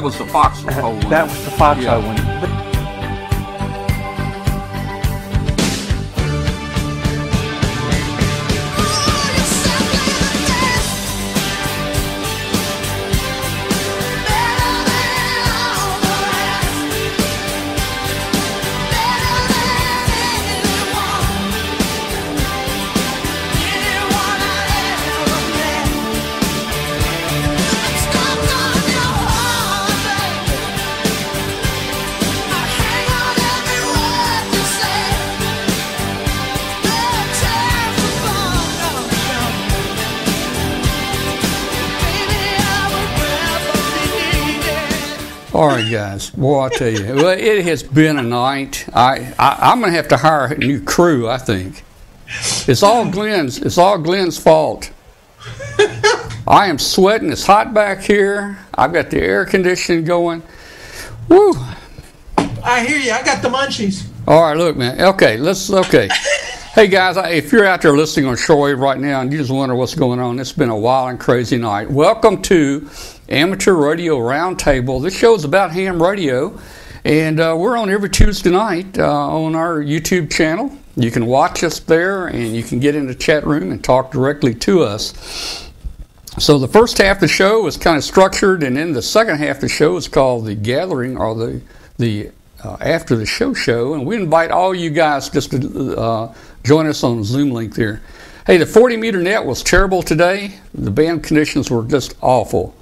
that was the Foxhole. That was the Foxhole Yeah. one. Boy, I tell you, well, it has been a night. I, I I'm going to have to hire a new crew. I think it's all Glenn's. It's all Glenn's fault. I am sweating. It's hot back here. I've got the air conditioning going. Woo. I hear you. I got the munchies. All right, look, man. Okay, let's. Okay. Hey, guys, if you're out there listening on shortwave right now and you just wonder what's going on, it's been a wild and crazy night. Welcome to Amateur Radio Roundtable. This show is about ham radio, and uh, we're on every Tuesday night uh, on our YouTube channel. You can watch us there, and you can get in the chat room and talk directly to us. So the first half of the show is kind of structured, and then the second half of the show is called the gathering or the the uh, after the show show, and we invite all you guys just to uh, join us on Zoom link there. Hey, the 40 meter net was terrible today. The band conditions were just awful.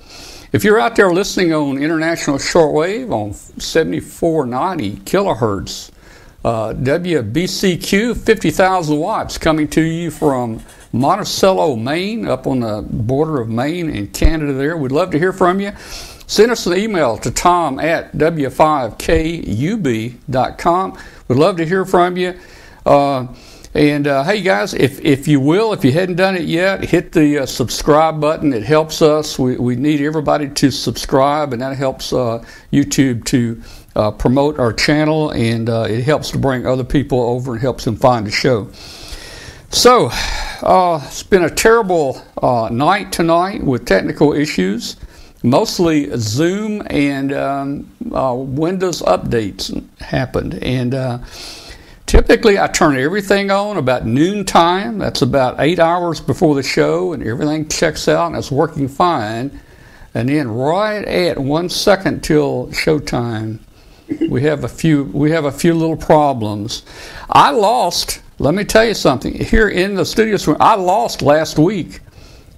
If you're out there listening on international shortwave on 7490 kilohertz, uh, WBCQ 50,000 watts coming to you from Monticello, Maine, up on the border of Maine and Canada there. We'd love to hear from you. Send us an email to tom at w5kub.com. We'd love to hear from you. Uh, and uh, hey, guys, if, if you will, if you hadn't done it yet, hit the uh, subscribe button. It helps us. We, we need everybody to subscribe, and that helps uh, YouTube to uh, promote our channel, and uh, it helps to bring other people over and helps them find the show. So, uh, it's been a terrible night tonight with technical issues, mostly Zoom and um, Windows updates happened. And typically, I turn everything on about noontime. That's about eight hours before the show, and everything checks out and it's working fine. And then, right at one second till showtime, we have a few we have a few little problems. I lost. Let me tell you something. Here in the studio, I lost last week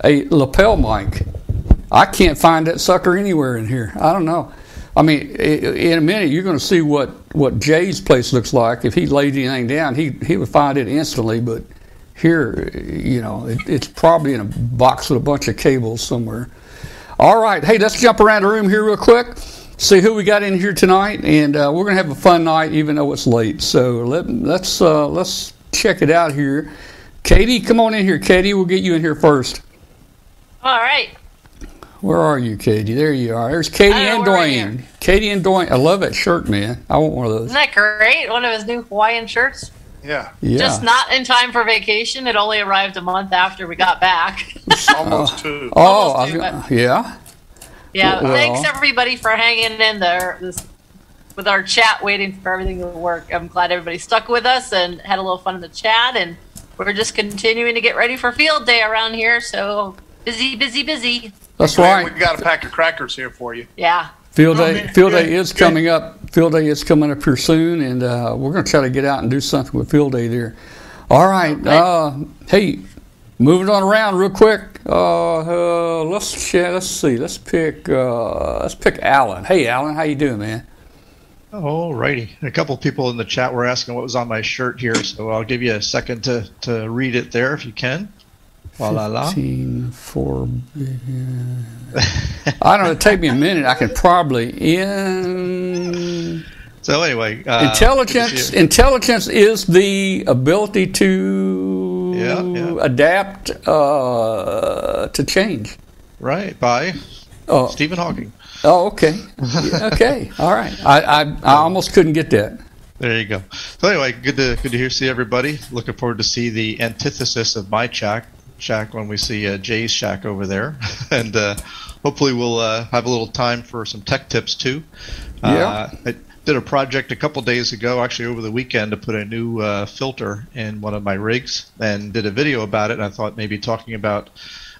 a lapel mic. I can't find that sucker anywhere in here. I don't know. I mean, in a minute you're going to see what what Jay's place looks like. If he laid anything down, he he would find it instantly. But here, you know, it, it's probably in a box with a bunch of cables somewhere. All right, hey, let's jump around the room here real quick. See who we got in here tonight, and uh, we're gonna have a fun night, even though it's late. So let, let's uh, let's check it out here. Katie, come on in here. Katie, we'll get you in here first. All right. Where are you, Katie? There you are. There's Katie I and we're Dwayne. Katie and Dwayne. I love that shirt, man. I want one of those. Isn't that great? One of his new Hawaiian shirts. Yeah. Yeah. Just not in time for vacation. It only arrived a month after we got back. Almost two. oh, almost I gonna- yeah. Yeah, Well- thanks everybody for hanging in there this, with our chat, waiting for everything to work. I'm glad everybody stuck with us and had a little fun in the chat, and we're just continuing to get ready for field day around here. So busy, busy, busy. That's Man, right. We've got a pack of crackers here for you. Yeah. Field Oh, day, man, field good, day is good. coming up. Field day is coming up here soon, and uh, we're going to try to get out and do something with field day there. All right. Uh, hey, moving on around real quick. Uh, uh, let's ch- let's see. Let's pick uh, let's pick Alan. Hey, Alan, how you doing, man? All righty. A couple of people in the chat were asking what was on my shirt here, so I'll give you a second to, to read it there if you can. La la la. 15, four, I don't know. It'd take me a minute. I could probably in So anyway, uh, intelligence. good to see you. Intelligence is the ability to Yeah, yeah. adapt uh, to change. right by Oh, Stephen Hawking. oh, okay, okay, all right. I, I I almost couldn't get that. There you go. So anyway, good to good to hear see everybody. Looking forward to see the antithesis of my shack shack when we see uh, Jay's shack over there, and uh, hopefully we'll uh, have a little time for some tech tips too. Yeah. Uh, I did a project a couple days ago, actually over the weekend, to put a new uh, filter in one of my rigs, and did a video about it. And I thought maybe talking about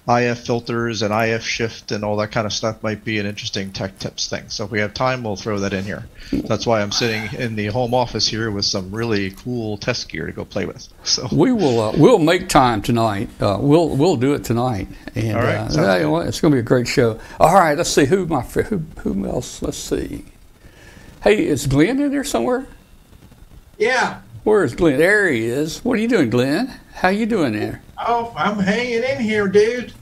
IF filters and IF shift and all that kind of stuff might be an interesting tech tips thing. So if we have time, we'll throw that in here. That's why I'm sitting in the home office here with some really cool test gear to go play with. So We will uh, we'll make time tonight. Uh, we'll we'll do it tonight, and All right, uh, sounds well, it's going to be a great show. All right, let's see who my who who else. Let's see. Hey, is Glenn in there somewhere? Yeah. Where is Glenn? There he is. What are you doing, Glenn? How you doing there? Oh, I'm hanging in here, dude.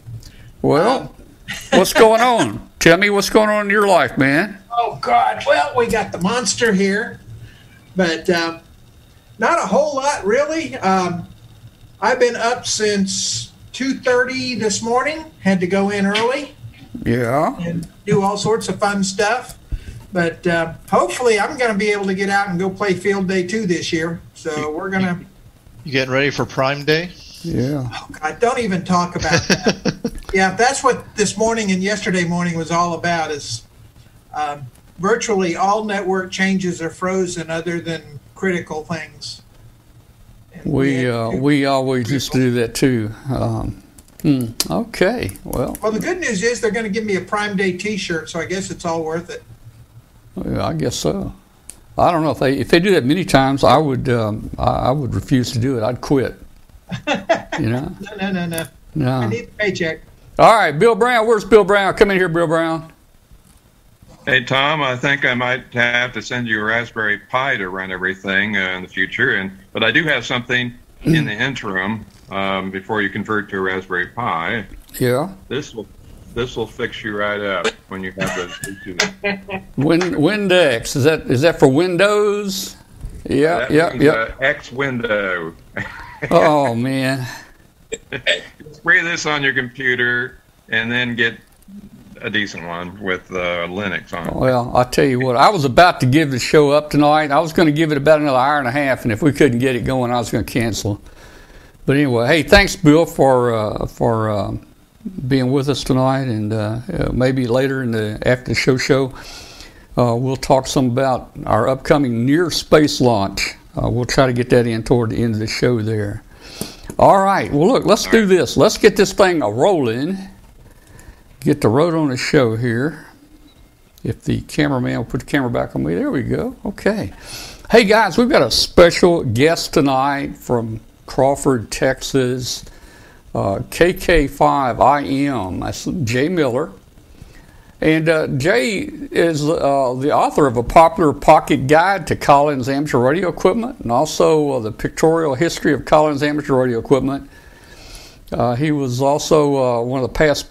Well, what's going on? Tell me what's going on in your life, man. Oh God. Well, we got the monster here, but um, not a whole lot really. Um, I've been up since two thirty this morning. Had to go in early Yeah. and do all sorts of fun stuff. But uh, hopefully, I'm going to be able to get out and go play Field Day two this year. So we're going to. You getting ready for Prime Day? Yeah. Oh God, don't even talk about that. yeah, that's what this morning and yesterday morning was all about. Is um, virtually all network changes are frozen, other than critical things. And We had uh, to- we always used to do that too. Um, hmm, okay. Well, well, the good news is they're going to give me a Prime Day T-shirt, so I guess it's all worth it. yeah, I guess so. I don't know if they if they do that many times, I would um, I, I would refuse to do it. I'd quit. you know. No, no, no, no. I need a paycheck. All right, Bill Brown. Where's Bill Brown? Come in here, Bill Brown. Hey, Tom, I think I might have to send you a Raspberry Pi to run everything uh, in the future. And But I do have something in the interim um, before you convert to a Raspberry Pi. Yeah. This will this will fix you right up when you have those Bluetooth. Win Windex. Is that is that for Windows? Yeah. Yeah. Yeah. uh, X window. Oh man. Spray this on your computer and then get a decent one with uh, Linux on it. Well, I'll tell you what. I was about to give the show up tonight. I was going to give it about another hour and a half, and if we couldn't get it going, I was going to cancel. But anyway, hey, thanks, Bill, for uh, for uh, being with us tonight, and uh, uh, maybe later in the after the show show, uh, we'll talk some about our upcoming near space launch. Uh, we'll try to get that in toward the end of the show there. All right. Well, look, let's do this. Let's get this thing a rolling. Get the road on the show here. If the cameraman will put the camera back on me, there we go. Okay. Hey guys, we've got a special guest tonight from Crawford, Texas. Uh, KK5IM. That's Jay Miller. And uh, Jay is uh, the author of a popular pocket guide to Collins amateur radio equipment and also uh, the pictorial history of Collins amateur radio equipment. Uh, he was also uh, one of the past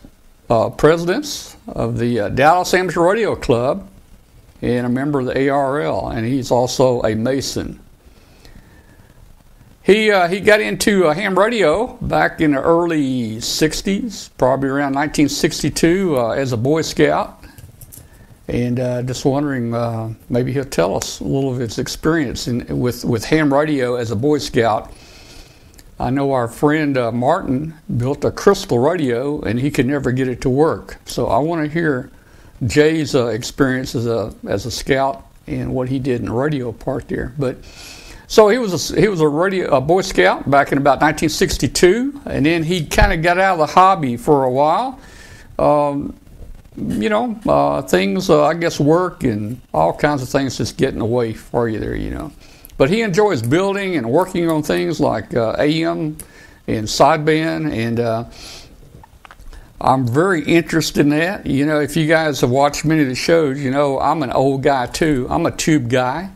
presidents of the Dallas Amateur Radio Club and a member of the ARRL, and he's also a Mason. He, uh, he got into uh, ham radio back in the early 60s, probably around 1962, uh, as a Boy Scout. And uh, just wondering, uh, maybe he'll tell us a little of his experience in, with, with ham radio as a Boy Scout. I know our friend uh, Martin built a crystal radio and he could never get it to work. So I want to hear Jay's experience as a as a scout and what he did in the radio part there. But so he was a, he was a radio a Boy Scout back in about 1962, and then he kind of got out of the hobby for a while. Um, you know, uh, things uh, I guess work and all kinds of things just getting away for you there. You know. But he enjoys building and working on things like uh, AM and sideband, and uh, I'm very interested in that. You know, if you guys have watched many of the shows, you know I'm an old guy too. I'm a tube guy,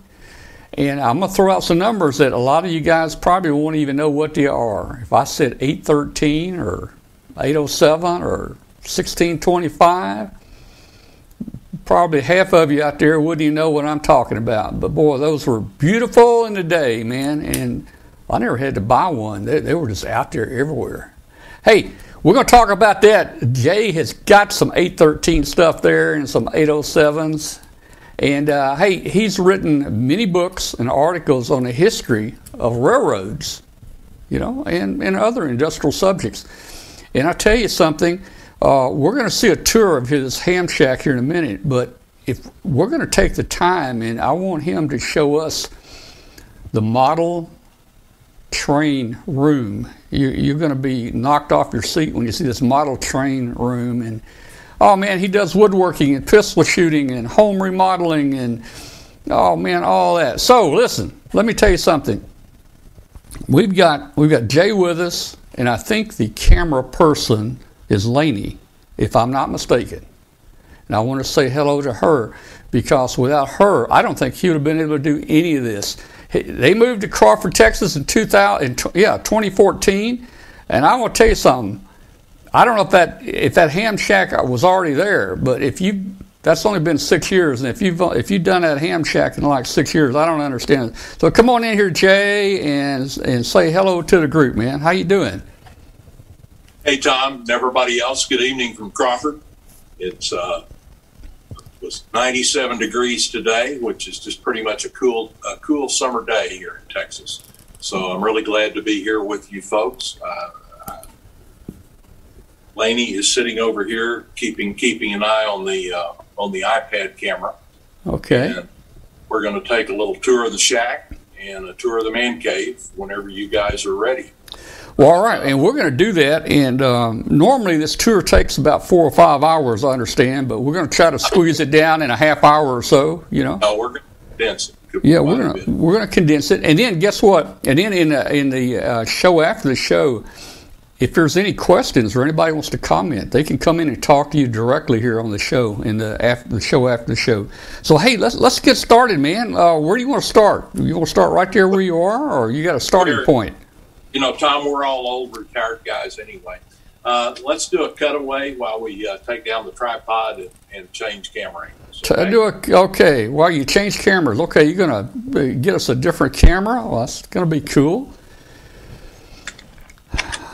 and I'm gonna throw out some numbers that a lot of you guys probably won't even know what they are. If I said 813 or 807 or 1625 probably half of you out there wouldn't even know what I'm talking about. But boy, those were beautiful in the day, man. And I never had to buy one. They, they were just out there everywhere. Hey, we're going to talk about that. Jay has got some 813 stuff there and some 807s. And uh, hey, he's written many books and articles on the history of railroads, you know, and, and other industrial subjects. And I tell you something, Uh, we're going to see a tour of his ham shack here in a minute, but if we're going to take the time, and I want him to show us the model train room. You, are going to be knocked off your seat when you see this model train room. And oh man, he does woodworking and pistol shooting and home remodeling and oh man, all that. So listen, let me tell you something. We've got we've got Jay with us, and I think the camera person is Laney, if I'm not mistaken. And I want to say hello to her because without her, I don't think he would have been able to do any of this. They moved to Crawford, Texas in 2000, yeah, 2014. And I want to tell you something. I don't know if that if that ham shack was already there, but if you that's only been six years, and if you've if you've done that ham shack in like six years, I don't understand. So come on in here, Jay, and and say hello to the group, man. How you doing? Hey, Tom, and everybody else. Good evening from Crawford. It's uh, was 97 degrees today, which is just pretty much a cool, a cool summer day here in Texas. So I'm really glad to be here with you folks. Uh, Laney is sitting over here, keeping keeping an eye on the uh, on the iPad camera. Okay. And we're going to take a little tour of the shack and a tour of the man cave whenever you guys are ready. Well, all right, and we're going to do that. And um, normally this tour takes about four or five hours, I understand, but we're going to try to squeeze it down in a half hour or so. You know. No, we're going to condense it. Yeah, we're gonna we're gonna condense it, and then guess what? And then in the, in the uh, show after the show, if there's any questions or anybody wants to comment, they can come in and talk to you directly here on the show in the after the show after the show. So hey, let's let's get started, man. Uh, where do you want to start? You want to start right there where you are, or you got a starting point? you know, Tom, we're all old retired guys anyway. Uh, let's do a cutaway while we uh, take down the tripod and, and change camera angles. Okay? Do a, okay, while you change cameras, okay, you're going to get us a different camera? Well, that's going to be cool.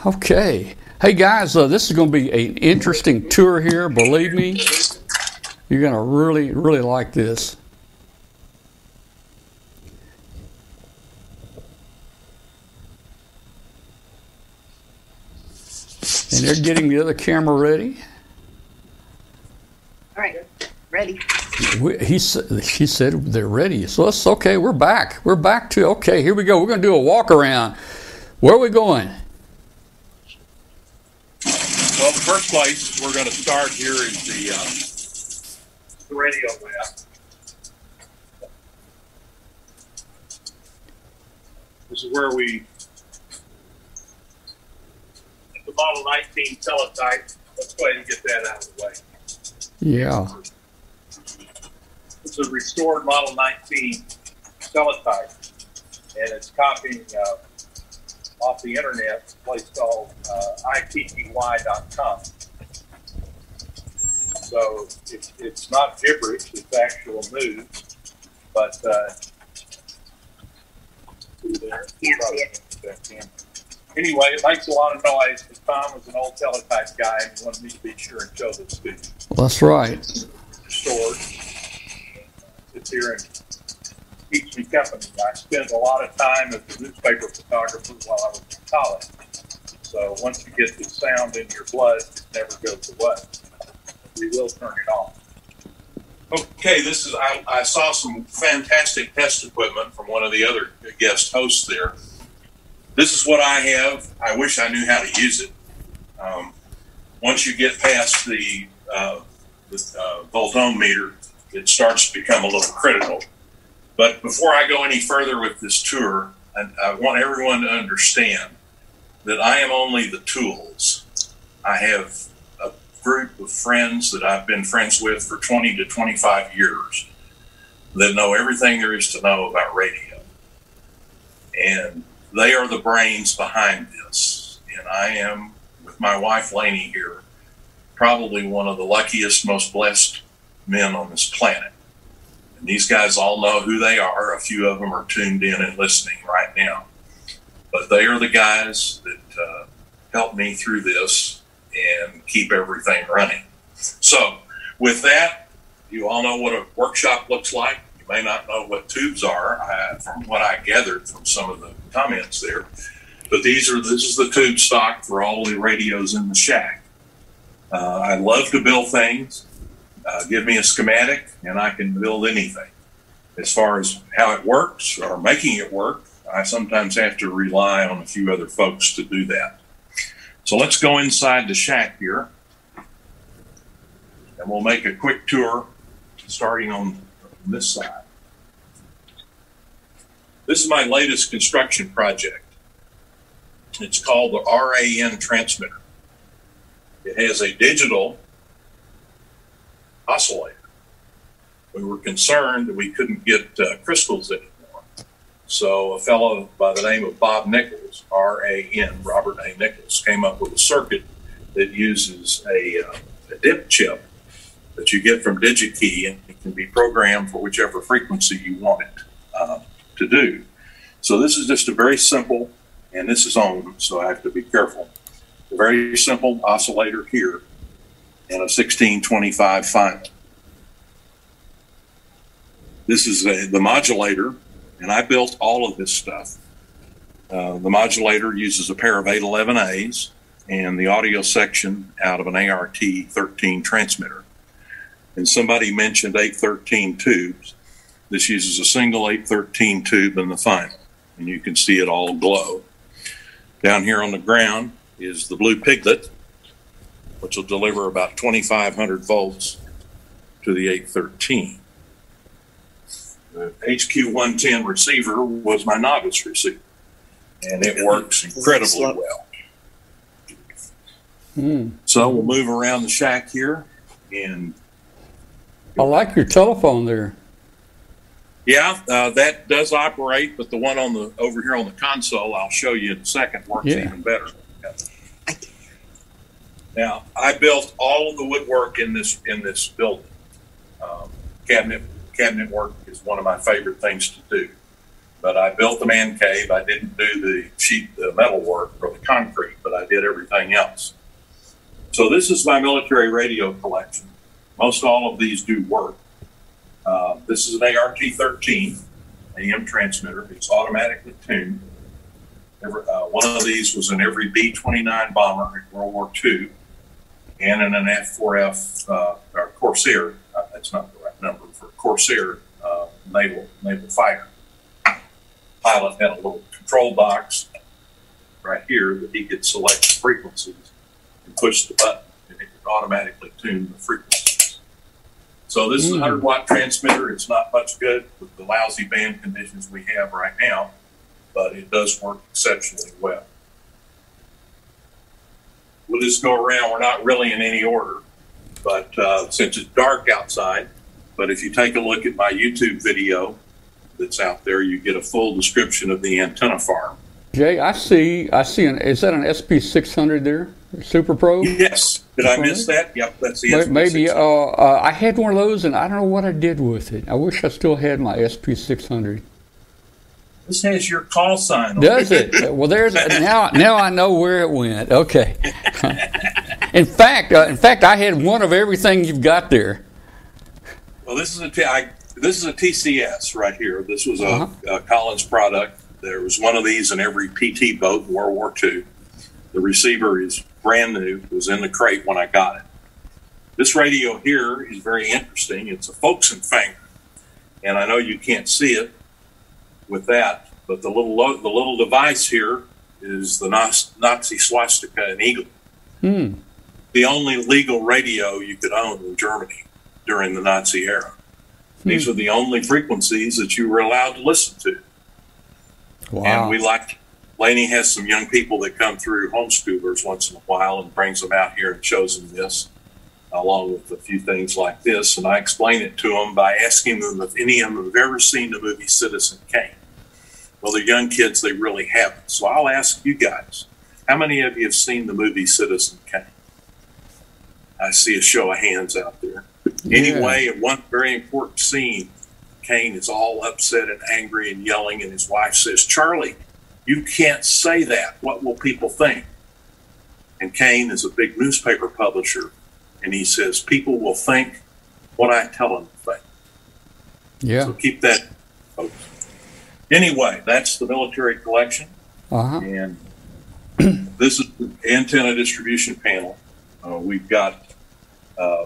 Okay. Hey, guys, uh, this is going to be an interesting tour here. Believe me, you're going to really, really like this. And they're getting the other camera ready. All right, ready. We, he she said they're ready. So let's okay. We're back. We're back to okay. Here we go. We're going to do a walk around. Where are we going? Well, the first place we're going to start here is the, uh, the radio lab. This is where we it's the Model 19 teletype. Let's go ahead and get that out of the way. Yeah. It's a restored Model 19 teletype, and it's copying uh, off the internet, a place called uh, itty.com. So it's, it's not gibberish, it's actual news. But uh, there, Can't see it anyway, it makes a lot of noise because Tom was an old teletype guy and he wanted me to be sure and show this to you. That's right. Stored. It's here and keeps me company. I spent a lot of time as a newspaper photographer while I was in college. So once you get the sound in your blood, it never goes away. We will turn it on. Okay, this is I, I saw some fantastic test equipment from one of the other guest hosts there this is what I have. I wish I knew how to use it. Um, once you get past the, uh, the uh, volt meter, it starts to become a little critical. But before I go any further with this tour, I, I want everyone to understand that I am only the tools. I have a group of friends that I've been friends with for 20 to 25 years that know everything there is to know about radio. And they are the brains behind this. And I am, with my wife Laney here, probably one of the luckiest, most blessed men on this planet. And these guys all know who they are. A few of them are tuned in and listening right now. But they are the guys that uh, help me through this and keep everything running. So, with that, you all know what a workshop looks like You may not know what tubes are, uh, from what I gathered from some of the comments there. But these are this is the tube stock for all the radios in the shack. Uh, I love to build things. Uh, give me a schematic, and I can build anything. As far as how it works or making it work, I sometimes have to rely on a few other folks to do that. So let's go inside the shack here, and we'll make a quick tour, starting on this side. This is my latest construction project. It's called the RAN transmitter. It has a digital oscillator. We were concerned that we couldn't get uh, crystals anymore. So a fellow by the name of Bob Nichols, R-A-N, Robert A. Nichols, came up with a circuit that uses a, uh, a dip chip that you get from DigiKey, and it can be programmed for whichever frequency you want it uh, to do. So this is just a very simple, and this is on, so I have to be careful. A very simple oscillator here and a 1625 final. This is a, the modulator, and I built all of this stuff. Uh, the modulator uses a pair of 811As and the audio section out of an ART 13 transmitter. And somebody mentioned 813 tubes. This uses a single 813 tube in the final, and you can see it all glow. Down here on the ground is the blue piglet, which will deliver about 2,500 volts to the 813. The HQ 110 receiver was my novice receiver, and it works incredibly well. Hmm. So we'll move around the shack here, and I like your telephone there. yeah, uh, that does operate, but the one on the over here on the console, I'll show you in a second, works Yeah. even better. Now, I built all of the woodwork in this in this building. Um, cabinet cabinet work is one of my favorite things to do. But I built the man cave. I didn't do the sheet the metal work or the concrete, but I did everything else. So this is my military radio collection. Most all of these do work. Uh, this is an ART-13 AM transmitter. It's automatically tuned. Every, uh, one of these was in every B-29 bomber in World War II and in an F4F uh, or Corsair. Uh, that's not the right number for Corsair uh, naval naval fighter. Pilot had a little control box right here that he could select frequencies and push the button, and it could automatically tune the frequencies. So this is a Mm. 100 watt transmitter. It's not much good with the lousy band conditions we have right now, but it does work exceptionally well we'll just go around. We're not really in any order, but uh, since it's dark outside, but if you take a look at my YouTube video that's out there, you get a full description of the antenna farm. Jay, I see. I see an. Is that an SP six hundred there? Super Pro? Yes, did I miss that? Yep, that's the SP6. Maybe. Uh, uh, I had one of those, and I don't know what I did with it. I wish I still had my SP six hundred. This has your call sign on Does it? Well, there's now. Now I know where it went. Okay. in fact, uh, in fact, I had one of everything you've got there. Well, this is a T- I, this is a TCS right here. This was a, Uh-huh. a Collins product. There was one of these in every PT boat in World War II. The receiver is brand new. It was in the crate when I got it. This radio here is very interesting. It's a Volksempfänger, and I know you can't see it with that, but the little lo- the little device here is the Nazi swastika and eagle Hmm. the only legal radio you could own in Germany during the Nazi era. These were the only frequencies that you were allowed to listen to. Wow. And we like, Laney has some young people that come through homeschoolers once in a while and brings them out here and shows them this, along with a few things like this. And I explain it to them by asking them if any of them have ever seen the movie Citizen Kane. Well, they're young kids, they really haven't. So I'll ask you guys, how many of you have seen the movie Citizen Kane? I see a show of hands out there. Anyway, in one very important scene, Kane is all upset and angry and yelling, and his wife says, Charlie, you can't say that. What will people think? And Kane is a big newspaper publisher, and he says, People will think what I tell them to think. Yeah. So keep that, folks. Anyway, that's the military collection, Uh huh. and this is the antenna distribution panel. Uh, we've got uh,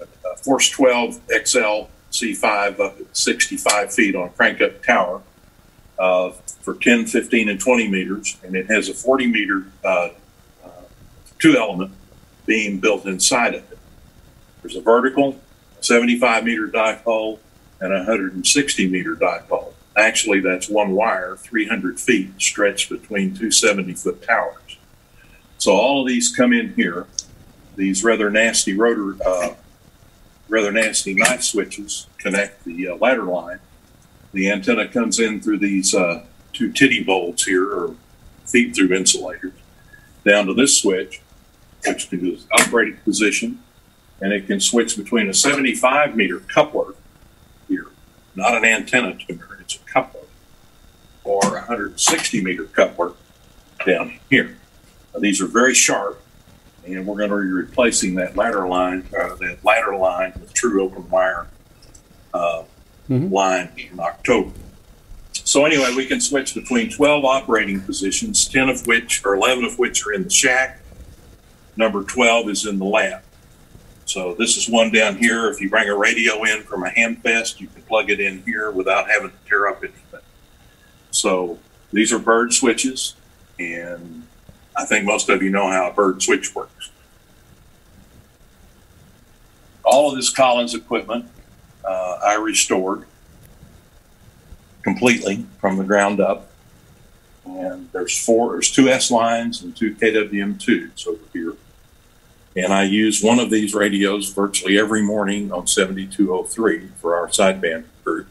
a Force 12 XL C5 up at 65 feet on crank up tower uh, for 10, 15, and 20 meters, and it has a 40 meter uh, uh, two element beam built inside of it. There's a vertical, 75 meter dipole, and a 160 meter dipole. Actually, that's one wire, 300 feet stretched between two 70 foot towers. So all of these come in here. These rather nasty rotor, uh, rather nasty knife switches connect the uh, ladder line. The antenna comes in through these uh, two titty bolts here, or feed through insulators, down to this switch, which is operating position, and it can switch between a 75 meter coupler here, not an antenna tuner, it's a coupler, or a 160 meter coupler down here. Now, these are very sharp, and we're going to be replacing that ladder line, uh, that ladder line with true open wire uh, Mhm. line in October. So anyway, we can switch between 12 operating positions, 10 of which, or 11 of which are in the shack. Number 12 is in the lab. So this is one down here. If you bring a radio in from a hamfest, you can plug it in here without having to tear up anything. So these are bird switches, and I think most of you know how a bird switch works. All of this Collins equipment uh, I restored completely from the ground up. And there's four, there's two S lines and two KWM2s over here. And I use one of these radios virtually every morning on 7203 for our sideband group.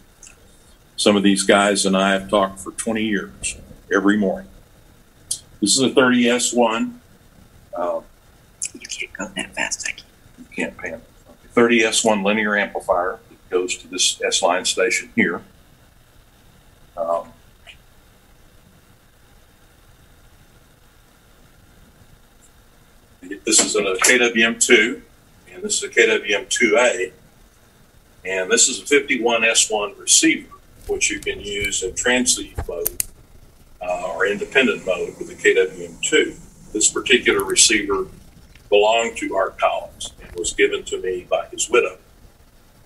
Some of these guys and I have talked for 20 years every morning. This is a 30S1. Uh, You can't go that fast. I can't. you can't pan. 30S1 linear amplifier that goes to this S line station here. Um, this is a KWM2, and this is a KWM2A, and this is a 51S1 receiver, which you can use in transceive mode uh, or independent mode with the KWM2. This particular receiver belonged to Art Collins and was given to me by his widow.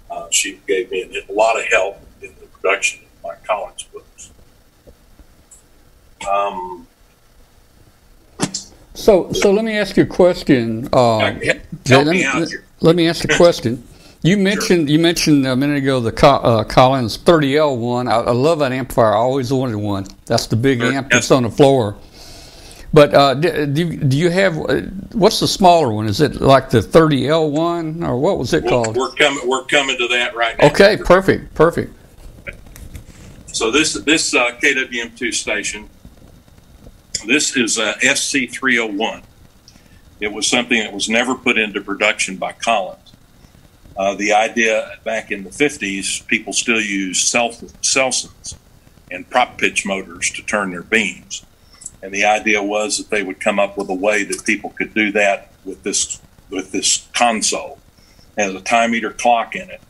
Uh, she gave me a, lot of help in the production of my Collins books. Um, So, so let me ask you a question. Uh, let, me let me ask you a question. You mentioned you mentioned a minute ago the uh, Collins 30L one. I, I love that amplifier. I always wanted one. That's the big Sure, amp yes. that's on the floor. But uh, do, do, do you have uh, what's the smaller one? Is it like the 30L one or what was it we're, called? we're coming. We're coming to that right now. Okay, perfect, perfect. So this this uh, KWM2 station, this is a SC301. It was something that was never put into production by Collins. Uh, the idea back in the 50s, people still use Selsyns and prop pitch motors to turn their beams. And the idea was that they would come up with a way that people could do that with this with this console. It has a time meter clock in it,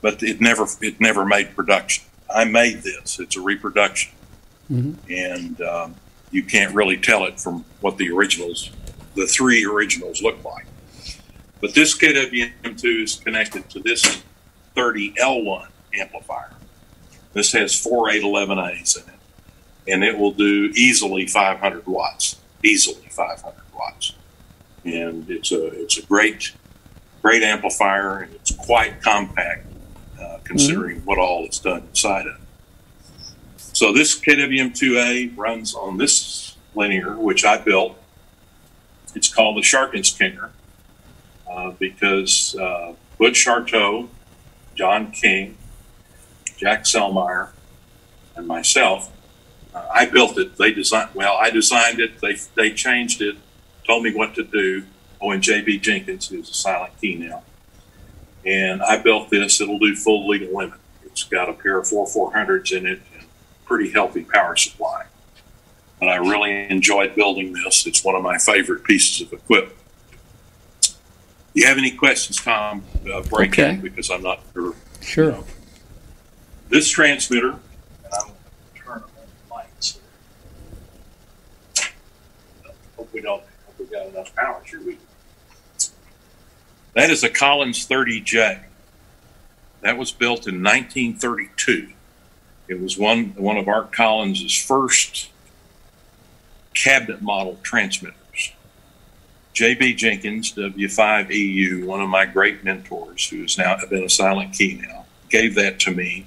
but it never it never made production. I made this. It's a reproduction, Mhm. and um, you can't really tell it from what the originals, the three originals, look like. But this KWM2 is connected to this 30L1 amplifier. This has four 811As in it, and it will do easily 500 watts. Easily 500 watts, and it's a it's a great great amplifier, and it's quite compact uh, considering what all is done inside of it. So this KWM2A runs on this linear, which I built. It's called the Sharkins Kinger uh, because uh, Charteau, John King, Jack Selmeyer, and myself, uh, I built it. They designed, well, I designed it. They, they changed it, told me what to do. Oh, and JB Jenkins, who's a silent key now. And I built this. It'll do full legal limit. It's got a pair of four 400s in it pretty healthy power supply. And I really enjoyed building this. It's one of my favorite pieces of equipment. You have any questions, Tom? Uh, break Okay. in because I'm not sure. Sure. This transmitter, and I'm going to turn on the lights. Hope we don't. Hope we got enough power. Here we. That is a Collins 30J. That was built in 1932. It was one one of Art Collins's first cabinet model transmitters. J.B. Jenkins, W5EU, one of my great mentors, who's now been a silent key now, gave that to me.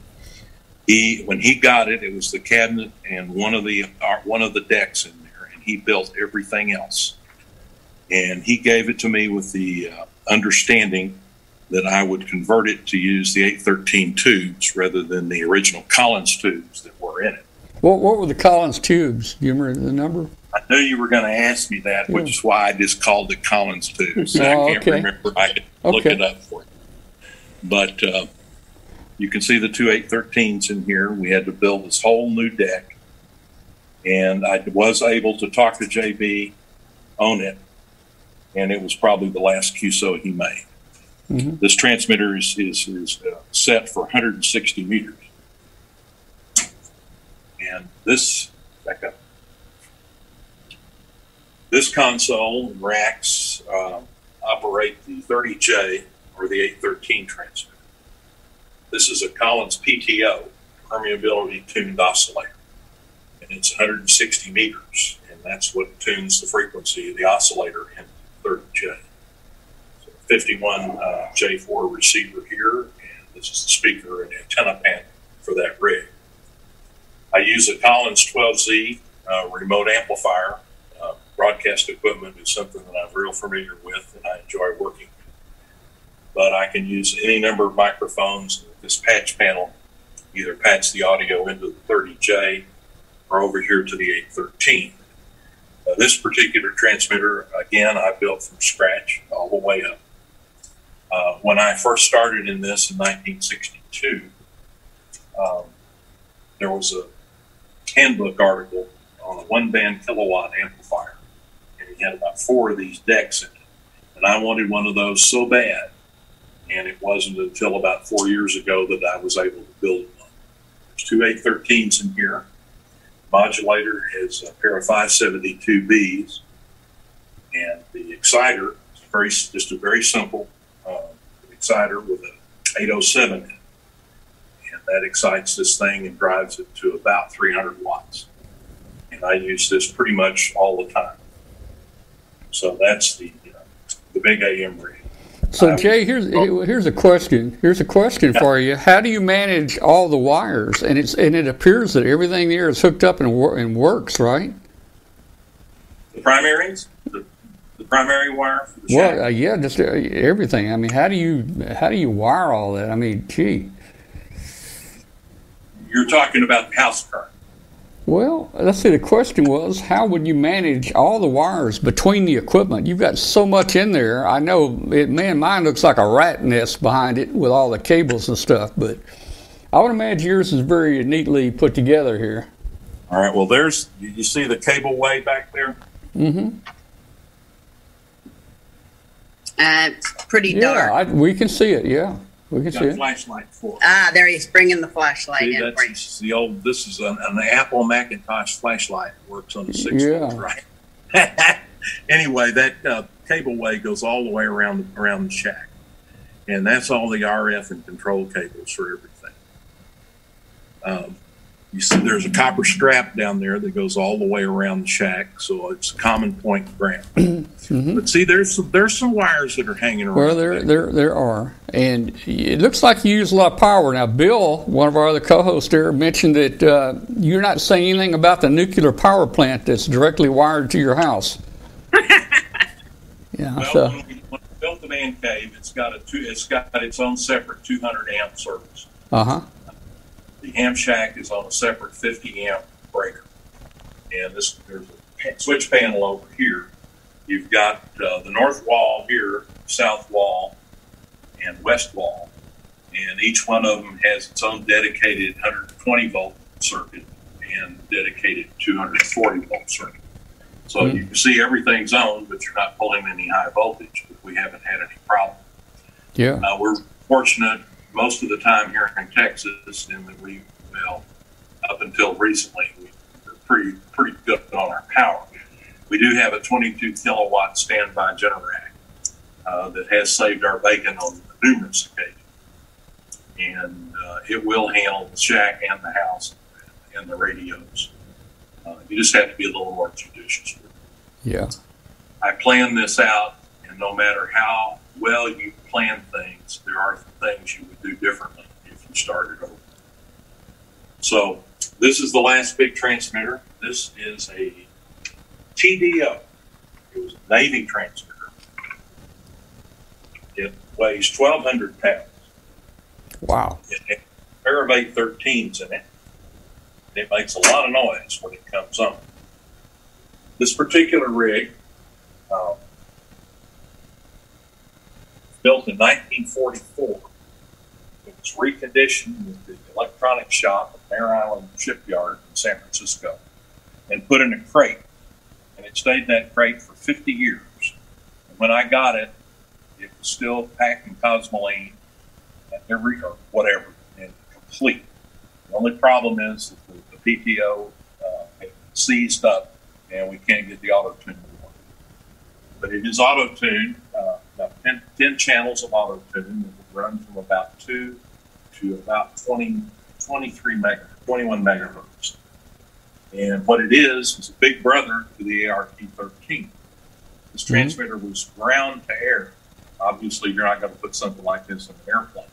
He, when he got it, it was the cabinet and one of the uh, one of the decks in there, and he built everything else. And he gave it to me with the uh, understanding that I would convert it to use the 813 tubes rather than the original Collins tubes that were in it. What, what were the Collins tubes? Do you remember the number? I knew you were going to ask me that, which is why I just called it Collins tubes. oh, I can't okay. remember. I could look it up for you. But uh, you can see the two 813s in here. We had to build this whole new deck. And I was able to talk to JB on it. And it was probably the last QSO he made. Mhm. This transmitter is, is, is uh, set for 160 meters. And this, back up. This console and racks um, operate the 30J or the 813 transmitter. This is a Collins PTO, permeability tuned oscillator, and it's 160 meters, and that's what tunes the frequency of the oscillator in 30J. So 51 uh, J4 receiver here, and this is the speaker and antenna panel for that rig. I use a Collins 12Z uh, remote amplifier uh, broadcast equipment is something that I'm real familiar with and I enjoy working with. But I can use any number of microphones. This patch panel either patch the audio into the 30J or over here to the 813. Uh, this particular transmitter, again, I built from scratch all the way up. Uh, when I first started in this in 1962, um, there was a handbook article on a one band kilowatt amplifier. And he had about four of these decks in it. And I wanted one of those so bad. And it wasn't until about four years ago that I was able to build one. There's two 813s in here. Modulator has a pair of 572Bs. And the exciter is very, just a very simple uh, exciter with an 807 in it. And that excites this thing and drives it to about 300 watts and I use this pretty much all the time. So that's the uh, the big AM rig. So Jay, here's here's a question. Here's a question for you. How do you manage all the wires? And it's and it appears that everything there is hooked up and, and works, right? The primaries, primary wire Well, uh, yeah, just uh, everything. I mean, how do you how do you wire all that? I mean, gee. You're talking about the house current. Well, let's see. The question was, how would you manage all the wires between the equipment? You've got so much in there. I know, it, man, mine looks like a rat nest behind it with all the cables and stuff. But I would imagine yours is very neatly put together here. All right. Well, there's you you see the cable way back there. Mm-hmm. Uh, it's pretty Yeah, dark. I, we can see it. Yeah, we can see a it. flashlight for. it. Ah, there he's bringing the flashlight See, in for you. that's the old. This is an, an Apple Macintosh flashlight. Works on the six Yeah. volts, right? anyway, that uh, cableway goes all the way around around the shack, and that's all the RF and control cables for everything. Um, you see, there's a copper strap down there that goes all the way around the shack, so it's a common point ground. Mhm. But see, there's some, there's some wires that are hanging around. Well, there, there, there are, and it looks like you use a lot of power. Now, Bill, one of our other co-hosts there, mentioned that uh, you're not saying anything about the nuclear power plant that's directly wired to your house. yeah, Well, so when we, when we built the man cave, it's got a two, it's got its own separate 200 amp service. uh huh. The ham shack is on a separate 50 amp breaker, and this there's a switch panel over here. You've got uh, the north wall here, south wall, and west wall, and each one of them has its own dedicated 120 volt circuit and dedicated 240 volt circuit. So Mhm. you can see everything's on, but you're not pulling any high voltage. But we haven't had any problem. Yeah. Uh, we're fortunate most of the time here in Texas, and we, well, up until recently, we were pretty pretty good on our power. We do have a 22 kilowatt standby generator uh, that has saved our bacon on numerous occasions. And uh, it will handle the shack and the house and the radios. Uh, you just have to be a little more judicious. Yeah. I planned this out, and no matter how well you plan things, there are things you would do differently if you started over. So, this is the last big transmitter. This is a TDO. It was a Navy transmitter. It weighs 1,200 pounds. Wow. It has a pair of 813s in it. It makes a lot of noise when it comes on. This particular rig, um, built in 1944, it was reconditioned with the electronic shop at Mare Island Shipyard in San Francisco and put in a crate. And it stayed in that crate for 50 years. And when I got it, it was still packed in cosmoline and every or whatever and complete. The only problem is that the, the PTO uh, seized up and we can't get the auto tune. But it is auto tuned, uh, about 10, 10 channels of auto tune that run from about 2 to about 20, 23 mega, 21 megahertz. And what it is is a big brother to the ART 13. This mm-hmm. transmitter was ground to air. Obviously, you're not going to put something like this in an airplane,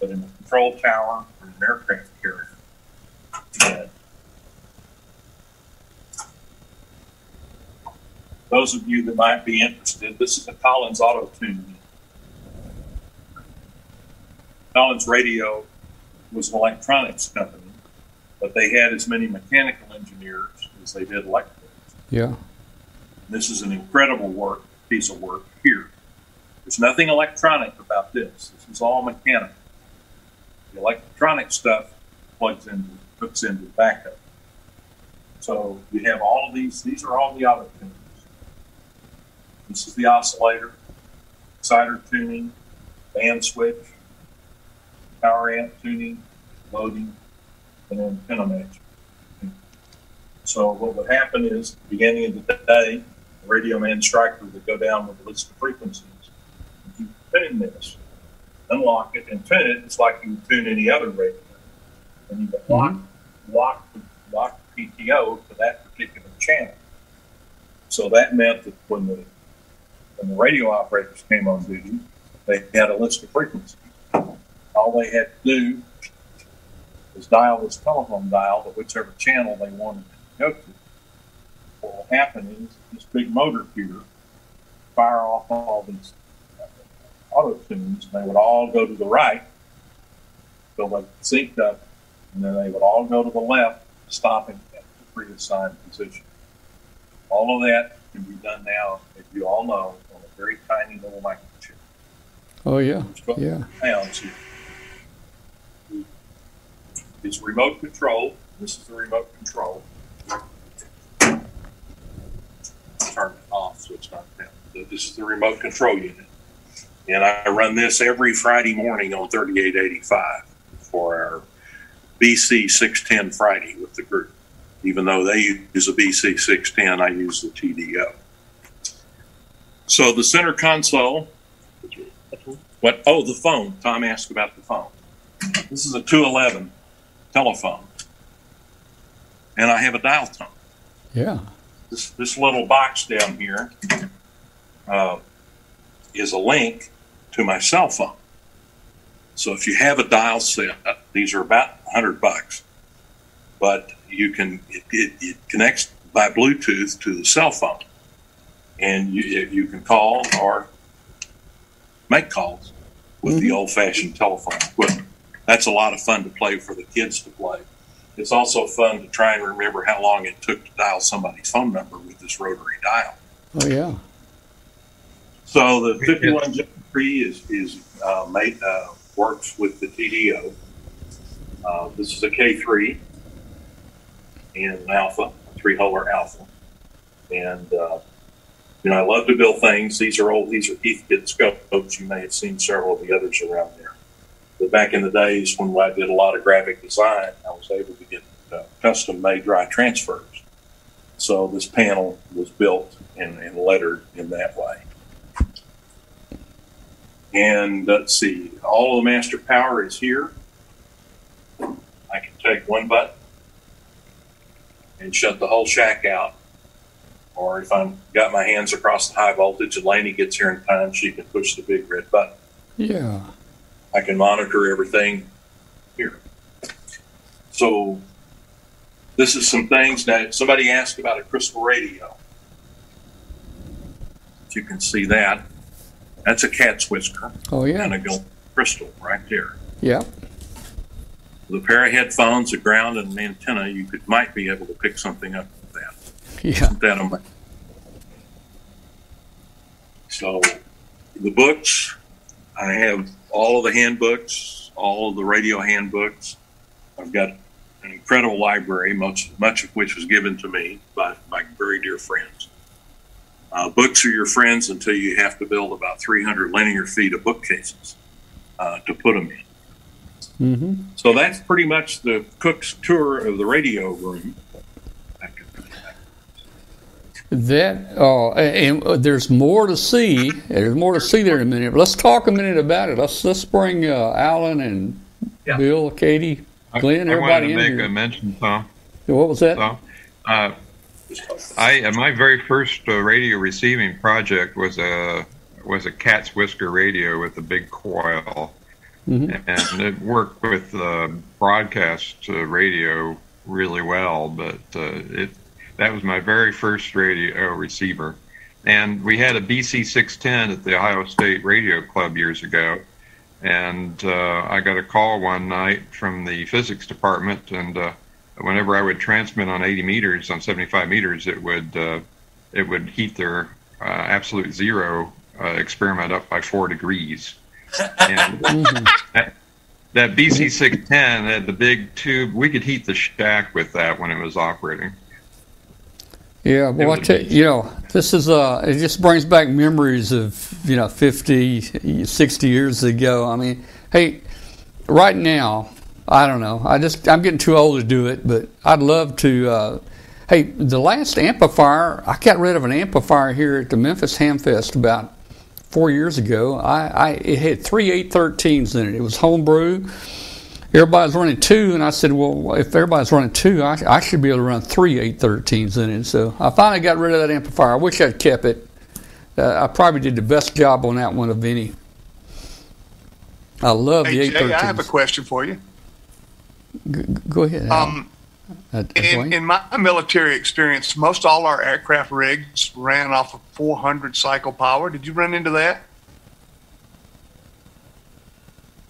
but in a control tower or an aircraft carrier. Those of you that might be interested, this is a Collins Auto Tune. Collins Radio was an electronics company, but they had as many mechanical engineers as they did electrical. Yeah. This is an incredible work piece of work here. There's nothing electronic about this. This is all mechanical. The electronic stuff plugs into hooks into the backup. So you have all of these. These are all the auto tuners. This is the oscillator, exciter tuning, band switch, power amp tuning, loading, and then antenna match. So what would happen is, at the beginning of the day, the radio man striker would go down with a list of frequencies. You tune this, unlock it, and tune it. It's like you would tune any other radio. And you would lock, lock, lock the PTO to that particular channel. So that meant that when the when the radio operators came on duty, they had a list of frequencies. All they had to do was dial this telephone dial to whichever channel they wanted to go to. What will happen is this big motor here fire off all these uh, auto tunes, and they would all go to the right, so they synced up, and then they would all go to the left, stopping at the preassigned position. All of that can be done now, as you all know, very tiny little microchip. Oh yeah. Yeah. pounds here. It's remote control. This is the remote control. Turn it off so it's not down. This is the remote control unit. And I run this every Friday morning on 3885 for our BC 610 Friday with the group. Even though they use a BC 610, I use the TDO. So the center console what? Oh, the phone. Tom asked about the phone. This is a 211 telephone, and I have a dial tone. Yeah. This this little box down here uh, is a link to my cell phone. So if you have a dial set, these are about 100 bucks, but you can it, it, it connects by Bluetooth to the cell phone, and you you can call or make calls with the old fashioned telephone equipment. That's a lot of fun to play for the kids to play. It's also fun to try and remember how long it took to dial somebody's phone number with this rotary dial. Oh yeah. So the 51 Gen 3 is, is uh, made, uh, works with the TDO. Uh, this is a K3 and an alpha, three holer alpha. And, uh, you know, I love to build things. These are old, these are Heathkit scopes. You may have seen several of the others around there. But back in the days when I did a lot of graphic design, I was able to get uh, custom made dry transfers. So this panel was built and, and lettered in that way. And let's see, all of the master power is here. I can take one button and shut the whole shack out. Or if I'm got my hands across the high voltage and Laney gets here in time, she can push the big red button. Yeah. I can monitor everything here. So this is some things that somebody asked about a crystal radio. If you can see that, that's a cat's whisker Oh yeah. and a gold crystal right there. Yeah. With a pair of headphones, a ground, and an antenna, you could might be able to pick something up. Yeah. Amazing? So, the books, I have all of the handbooks, all of the radio handbooks. I've got an incredible library, much much of which was given to me by my very dear friends. Uh, books are your friends until you have to build about 300 linear feet of bookcases uh, to put them in. hmm So that's pretty much the cook's tour of the radio room. That uh, and uh, there's more to see. There's more to see there in a minute. Let's talk a minute about it. Let's let's bring uh, Alan and Yeah. Bill, Katie, Glenn, I, I everybody wanted to in make here. a mention, Tom. What was that? Tom. Uh, I uh, my very first uh, radio receiving project was a was a cat's whisker radio with a big coil, Mhm. and it worked with uh, broadcast uh, radio really well. But uh, it that was my very first radio receiver, and we had a BC 610 at the Ohio State Radio Club years ago. And uh, I got a call one night from the physics department, and uh, whenever I would transmit on 80 meters, on 75 meters, it would uh, it would heat their uh, absolute zero uh, experiment up by four degrees. And Mhm. that, that BC 610 had the big tube. We could heat the shack with that when it was operating. Yeah, well, I tell you, know, this is uh, it just brings back memories of you know 50, 60 years ago. I mean, hey, right now, I don't know. I just I'm getting too old to do it, but I'd love to. Uh, hey, the last amplifier, I got rid of an amplifier here at the Memphis Hamfest about four years ago. I, I it had three 813s in it. It was homebrew. Everybody's running two, and I said, well, if everybody's running two, I, I should be able to run three 813s in it. So I finally got rid of that amplifier. I wish I'd kept it. Uh, I probably did the best job on that one of any. I love Hey, the Jay, I have a question for you. G- g- go ahead. Um, Uh, in, in my military experience, most all our aircraft rigs ran off of 400 cycle power. Did you run into that?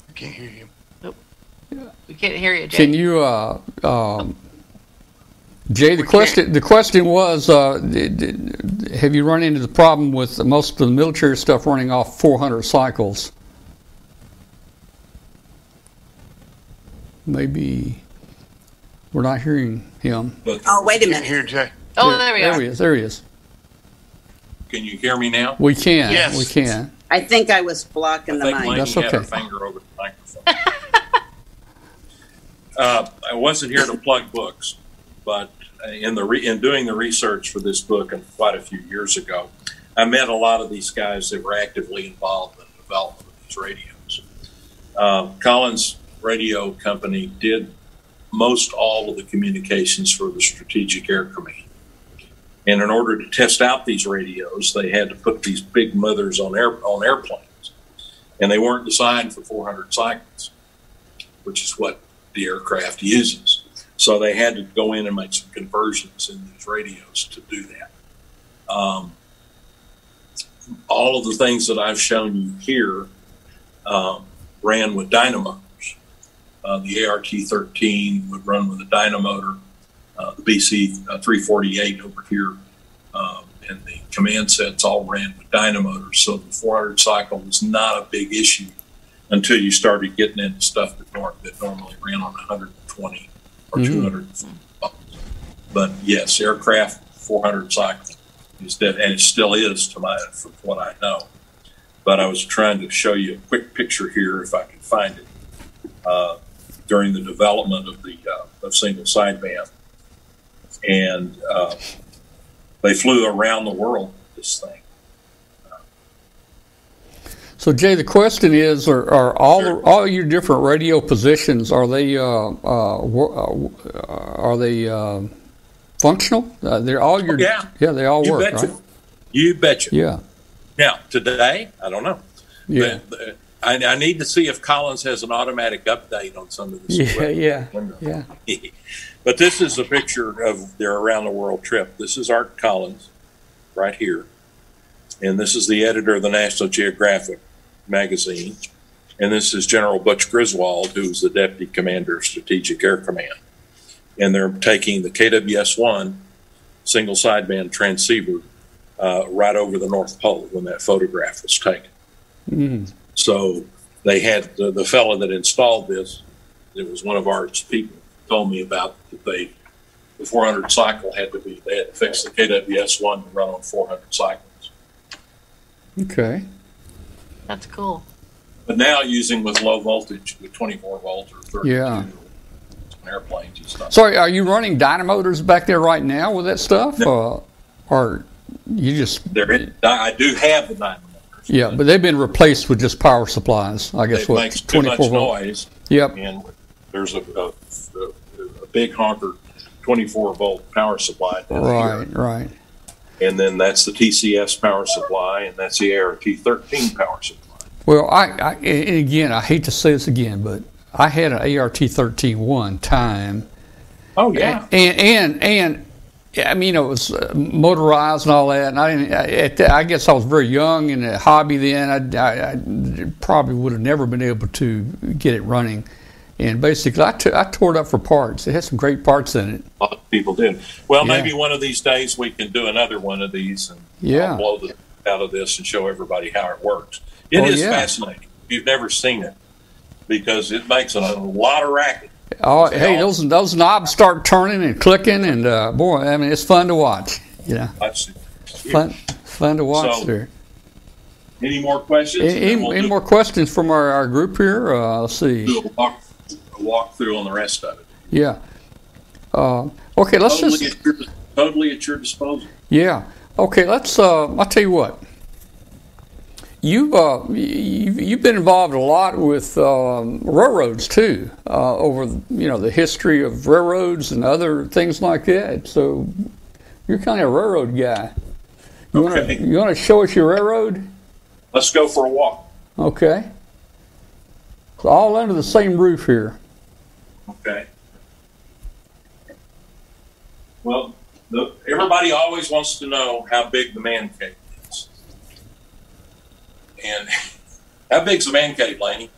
I can't hear you. We can't hear you, Jay. Can you, uh, um, Jay? The We question the question was, uh, did- did- have you run into the problem with most of the military stuff running off 400 cycles? Maybe we're not hearing him. Oh, wait a minute. hear Jay. oh, there we There are. he is. There he is. Can you hear me now? We can. Yes. We can. I think I was blocking the I think mic. Laney That's had her okay. finger over the microphone. Uh, I wasn't here to plug books, but in the re- in doing the research for this book and quite a few years ago, I met a lot of these guys that were actively involved in the development of these radios. Um, Collins Radio Company did most all of the communications for the Strategic Air Command. And in order to test out these radios, they had to put these big mothers on air on airplanes, and they weren't designed for 400 cycles, which is what the aircraft uses. So they had to go in and make some conversions in these radios to do that. Um, all of the things that I've shown you here um, ran with dynamos. Uh, the ART-13 would run with a dynamotor. Uh, the BC uh, 348 over here um, and the command sets all ran with dynamotors. So the 400 cycle was not a big issue until you started getting into stuff that, that normally ran on 120 or Mhm. 200. But yes, aircraft 400 cycle is dead, and it still is to my from what I know. But I was trying to show you a quick picture here, if I can find it, uh, during the development of the uh, of single sideband, and uh, they flew around the world. with This thing. So Jay, the question is: Are, are all Sure. all your different radio positions are they uh, uh, uh, are they uh, functional? Uh, they're all your Yeah. yeah they all You work betcha. right? You betcha. Yeah, Now, today, I don't know. yeah, But, uh, I, I need to see if Collins has an automatic update on some of this. yeah, equipment. yeah, yeah. but this is a picture of their around the world trip. This is Art Collins right here. And this is the editor of the National Geographic magazine. And this is General Butch Griswold, who's the deputy commander of Strategic Air Command. And they're taking the KWS 1 single sideband transceiver uh, right over the North Pole when that photograph was taken. Mm. So they had the, the fellow that installed this. It was one of our people told me about that they the 400 cycle had to be they had to fix the KWS one to run on 400 cycles. Okay. That's cool. But now using with low voltage with 24 volts or 32 Yeah. on airplanes and stuff. Sorry, are you running dynamotors back there right now with that stuff, uh, or you just There, is- I do have the dynamo. yeah? But they've been replaced with just power supplies. I guess It what makes too much twenty-four volt. noise, Yep. and there's a, a, a, a big honker 24 volt power supply. Right, here. Right. And then that's the TCS power supply, and that's the ART 13 power supply. Well, I, I again, I hate to say this again, but I had an ART thirteen one time, Oh yeah, and and and I mean it was uh, motorized and all that, and I didn't. I, I guess I was very young in a hobby then. I, I, I probably would have never been able to get it running, and basically I t- I tore it up for parts. It had some great parts in it. a lot of people did. Well, Yeah. maybe one of these days we can do another one of these and Yeah. I'll blow the out of this and show everybody how it works. It is Oh, yeah. fascinating. If you've never seen it, because it makes a lot of racket. Oh, hey, those those knobs start turning and clicking, and uh, boy, I mean it's fun to watch. You know, That's fun fun to watch So, there. Any more questions? Any, And then any, we'll any more questions from our, our group here? Uh, let's see. Walk, through on the rest of it. Yeah. Uh, okay, let's Totally, just. at your, totally at your disposal. Yeah. Okay, let's. Uh, I'll tell you what. You uh, you you've been involved a lot with um, railroads too, uh, over you know the history of railroads and other things like that. So you're kind of a railroad guy. You Okay. you want to show us your railroad? Let's go for a walk. Okay. It's all under the same roof here. Okay. Well, the, everybody always wants to know how big the man cave is. And how big's the man cave, Laney?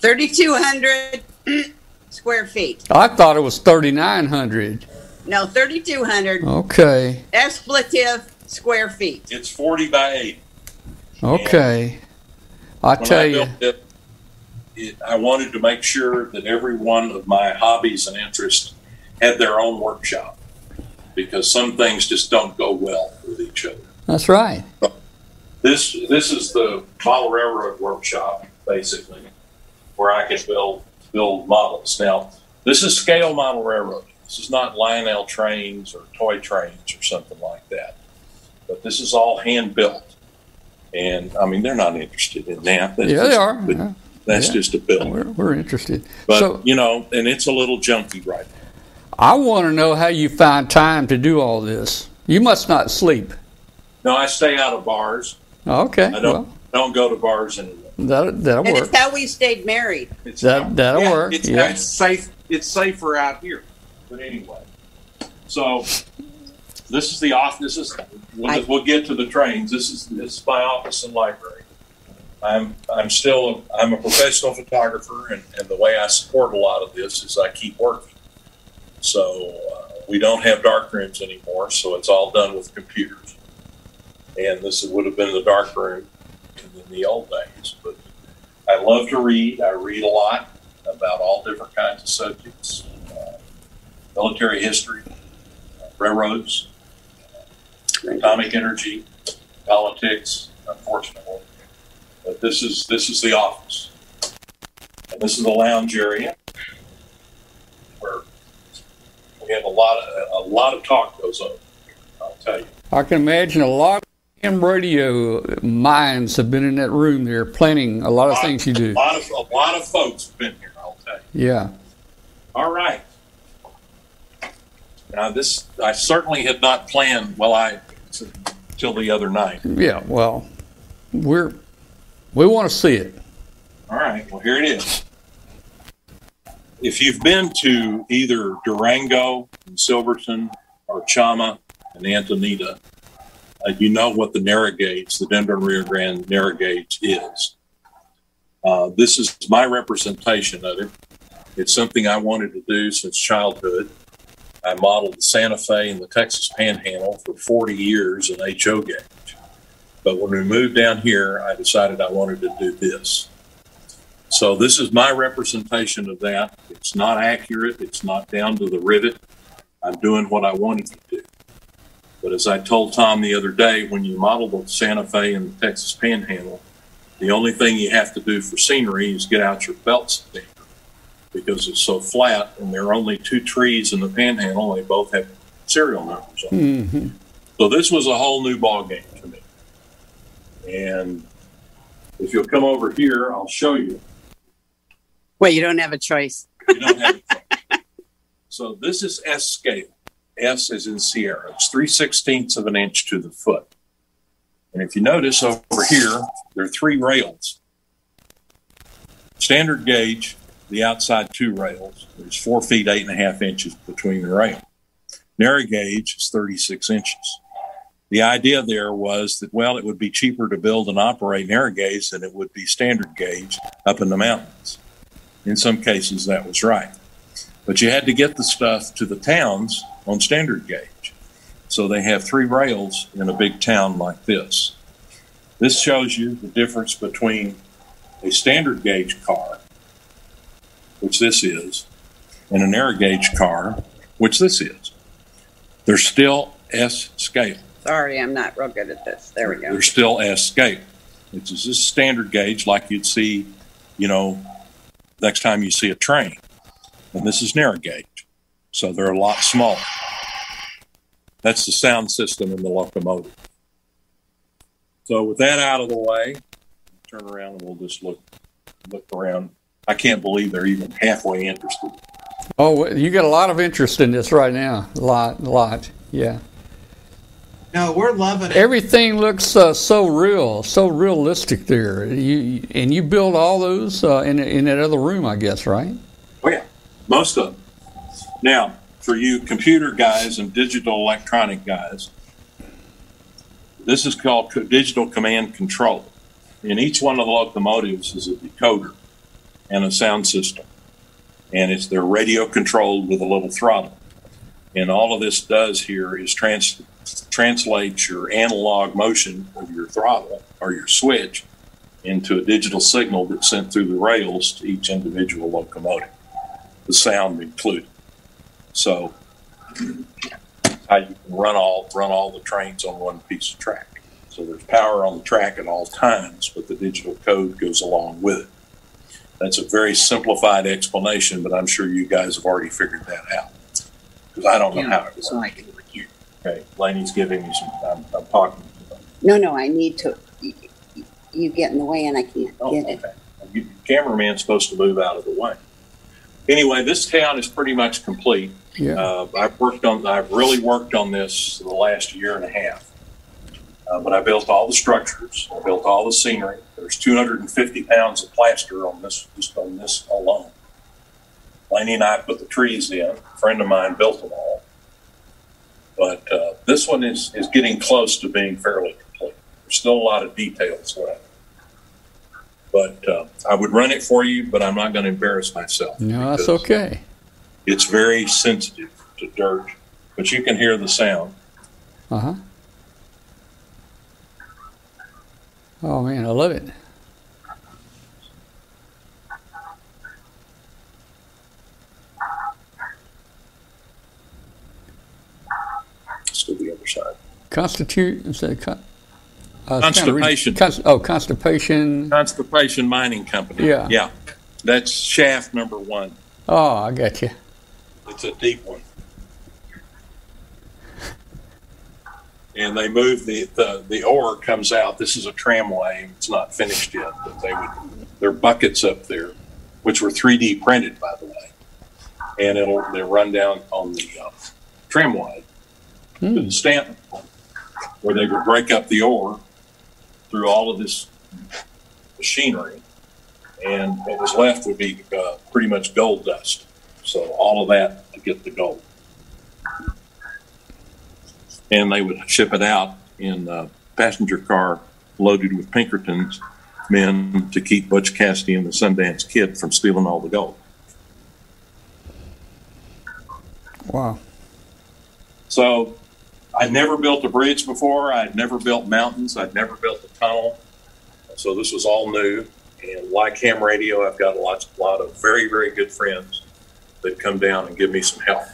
3,200 square feet. I thought it was thirty nine hundred. No, 3,200 Okay. expletive square feet. It's 40 by 80. Okay. I tell I you. it, it, I wanted to make sure that every one of my hobbies and interests had their own workshop because some things just don't go well with each other. That's right. This this is the model railroad workshop, basically, where I can build build models. Now, this is scale model railroad. This is not Lionel trains or toy trains or something like that. But this is all hand built. And I mean, they're not interested in that. That's Yeah, they are. but Yeah. That's Yeah. just a bill. We're, we're interested. But so you know, and it's a little junky right now. I want to know how you find time to do all this. You must not sleep. No, I stay out of bars. Okay. I don't Well, don't go to bars anymore. that that'll And work. it's how we stayed married. It's, That that'll yeah, work. It's, Yeah. it's safe. It's safer out here. But anyway, so this is the office. This is we'll, I- we'll get to the trains. This is this is my office and library. I'm I'm still a, I'm a professional photographer, and, and the way I support a lot of this is I keep working. So uh, we don't have dark rooms anymore, so it's all done with computers. And this would have been the dark room in the old days. But I love to read. I read a lot about all different kinds of subjects. Uh, military history, uh, railroads, atomic energy, politics, unfortunately. But this is this is the office, and this is the lounge area where we have a lot of a lot of talk goes on. I'll tell you. I can imagine a lot AM radio minds have been in that room there planning a lot of things you do. A lot of a lot of folks have been here. I'll tell you. Yeah. All right. Now this I certainly had not planned. Well, I till the other night. Yeah. Well, we're we want to see it. All right. Well, here it is. If you've been to either Durango and Silverton or Chama and Antonito, uh, you know what the narrow gauge, the Denver and Rio Grande narrow gauge is. Uh, this is my representation of it. It's something I wanted to do since childhood. I modeled the Santa Fe and the Texas Panhandle for 40 years in HO gauge. But when we moved down here, I decided I wanted to do this. So this is my representation of that. It's not accurate. It's not down to the rivet. I'm doing what I wanted to do. But as I told Tom the other day, when you model the Santa Fe and the Texas Panhandle, the only thing you have to do for scenery is get out your belt sander because it's so flat and there are only two trees in the Panhandle. They both have serial numbers on them. hmm So this was a whole new ball game. And if you'll come over here, I'll show you. Well, you don't have a choice. You don't have it. so this is S scale. S is in Sierra. It's three sixteenths of an inch to the foot. And if you notice over here, there are three rails. Standard gauge, the outside two rails. There's four feet eight and a half inches between the rail. Narrow gauge is 36 inches. The idea there was that, well, it would be cheaper to build and operate narrow gauge than it would be standard gauge up in the mountains. In some cases, that was right. But you had to get the stuff to the towns on standard gauge. So they have three rails in a big town like this. This shows you the difference between a standard gauge car, which this is, and a narrow gauge car, which this is. They're still S scale. Sorry, I'm not real good at this. There we go. They're still S scale. It's just a standard gauge like you'd see, you know, next time you see a train. And this is narrow gauge. So they're a lot smaller. That's the sound system in the locomotive. So with that out of the way, turn around and we'll just look look around. I can't believe they're even halfway interested. Oh, you got a lot of interest in this right now. A lot, a lot. Yeah. No, we're loving it. Everything looks uh, so real, so realistic there. You and you build all those uh, in in that other room, I guess, right? Oh yeah, most of them. Now, for you computer guys and digital electronic guys, this is called digital command control. In each one of the locomotives is a decoder and a sound system, and it's they're radio controlled with a little throttle. And all of this does here is trans, translate your analog motion of your throttle or your switch into a digital signal that's sent through the rails to each individual locomotive, the sound included. So how you can run all run all the trains on one piece of track. So there's power on the track at all times, but the digital code goes along with it. That's a very simplified explanation, but I'm sure you guys have already figured that out. Because I don't know how it works. Okay, Laney's giving me some. I'm, I'm talking. to them. No, no, I need to. you- You get in the way and I can't Oh, get it. okay. You- Cameraman's supposed to move out of the way. Anyway, this town is pretty much complete. Yeah. Uh, I've worked on, I've really worked on this the last year and a half. Uh, but I built all the structures, I built all the scenery. There's 250 pounds of plaster on this, just on this alone. Laney and I put the trees in. A friend of mine built them all. But uh, this one is, is getting close to being fairly complete. There's still a lot of details left. But uh, I would run it for you, but I'm not going to embarrass myself. No, that's okay. It's very sensitive to dirt, but you can hear the sound. Uh huh. Oh man, I love it. Let's go to the other side. Constitute. Is that con- uh, it's kinda re- Constipation. Const- oh, constipation. Constipation Mining Company. Yeah. Yeah. That's shaft number one. Oh, I got you. It's a deep one. and they move the, the the ore comes out. This is a tramway; it's not finished yet, but they would their buckets up there, which were 3D printed, by the way, and it'll they run down on the uh, tramway to the Stanton, where they would break up the ore through all of this machinery, and what was left would be uh, pretty much gold dust. So all of that to get the gold, and they would ship it out in a passenger car loaded with Pinkertons men to keep Butch Cassidy and the Sundance Kid from stealing all the gold. Wow. So I'd never built a bridge before. I'd never built mountains. I'd never built a tunnel. So this was all new. And like ham radio, I've got a lot, a lot of very, very good friends that come down and give me some help.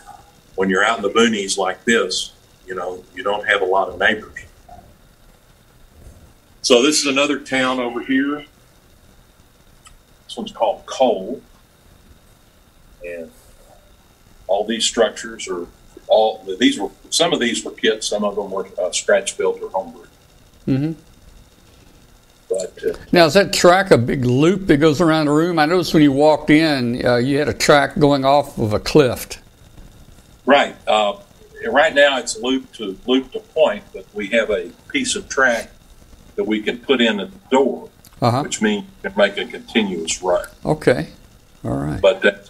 When you're out in the boonies like this, you know, you don't have a lot of neighbors. So this is another town over here. This one's called Cole. And all these structures are all these were some of these were kits, some of them were uh, scratch built or homebrew. Mm-hmm. But uh, Now, is that track a big loop that goes around the room? I noticed when you walked in, uh, you had a track going off of a cliff. right, uh, right now it's loop to loop to point, but we have a piece of track that we can put in at the door, Uh huh. which means you can make a continuous run. Okay. All right. But that,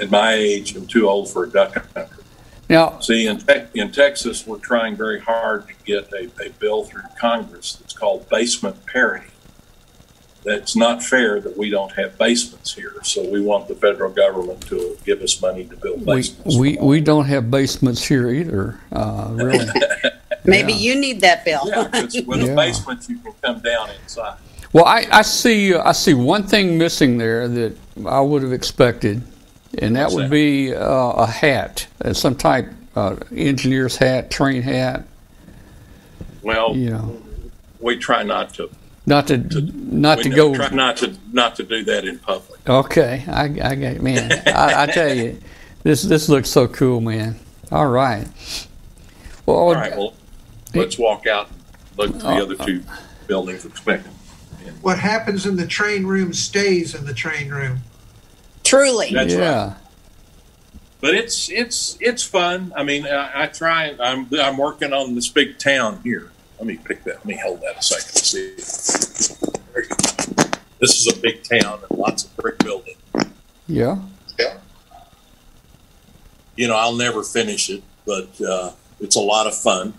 at my age, I'm too old for a duck hunter. Now, See, in, Tex in Texas, we're trying very hard to get a, a bill through Congress that's called basement parity. That's not fair that we don't have basements here. So we want the federal government to give us money to build we, basements. we, we don't have basements here either, uh, really. Maybe Yeah. you need that bill. yeah, 'cause with Yeah. a basement, you can come down inside. Well, I, I see I see one thing missing there that I would have expected, and that What's would that? be uh, a hat, uh, some type uh, engineer's hat, train hat. Well, You know, we try not to. not to not to know- go. Try not to not to do that in public. Okay, I, I got man. I, I tell you, this this looks so cool, man. All right. Well, All right. Well, let's walk out look at the Oh, other two buildings. Expecting. What happens in the train room stays in the train room. Truly. That's right. yeah. but it's it's it's fun. I mean, I, I try. I'm I'm working on this big town here. Let me pick that. Let me hold that a second. See, there you go. This is a big town and lots of brick building. Yeah. Yeah. You know, I'll never finish it, but uh, it's a lot of fun.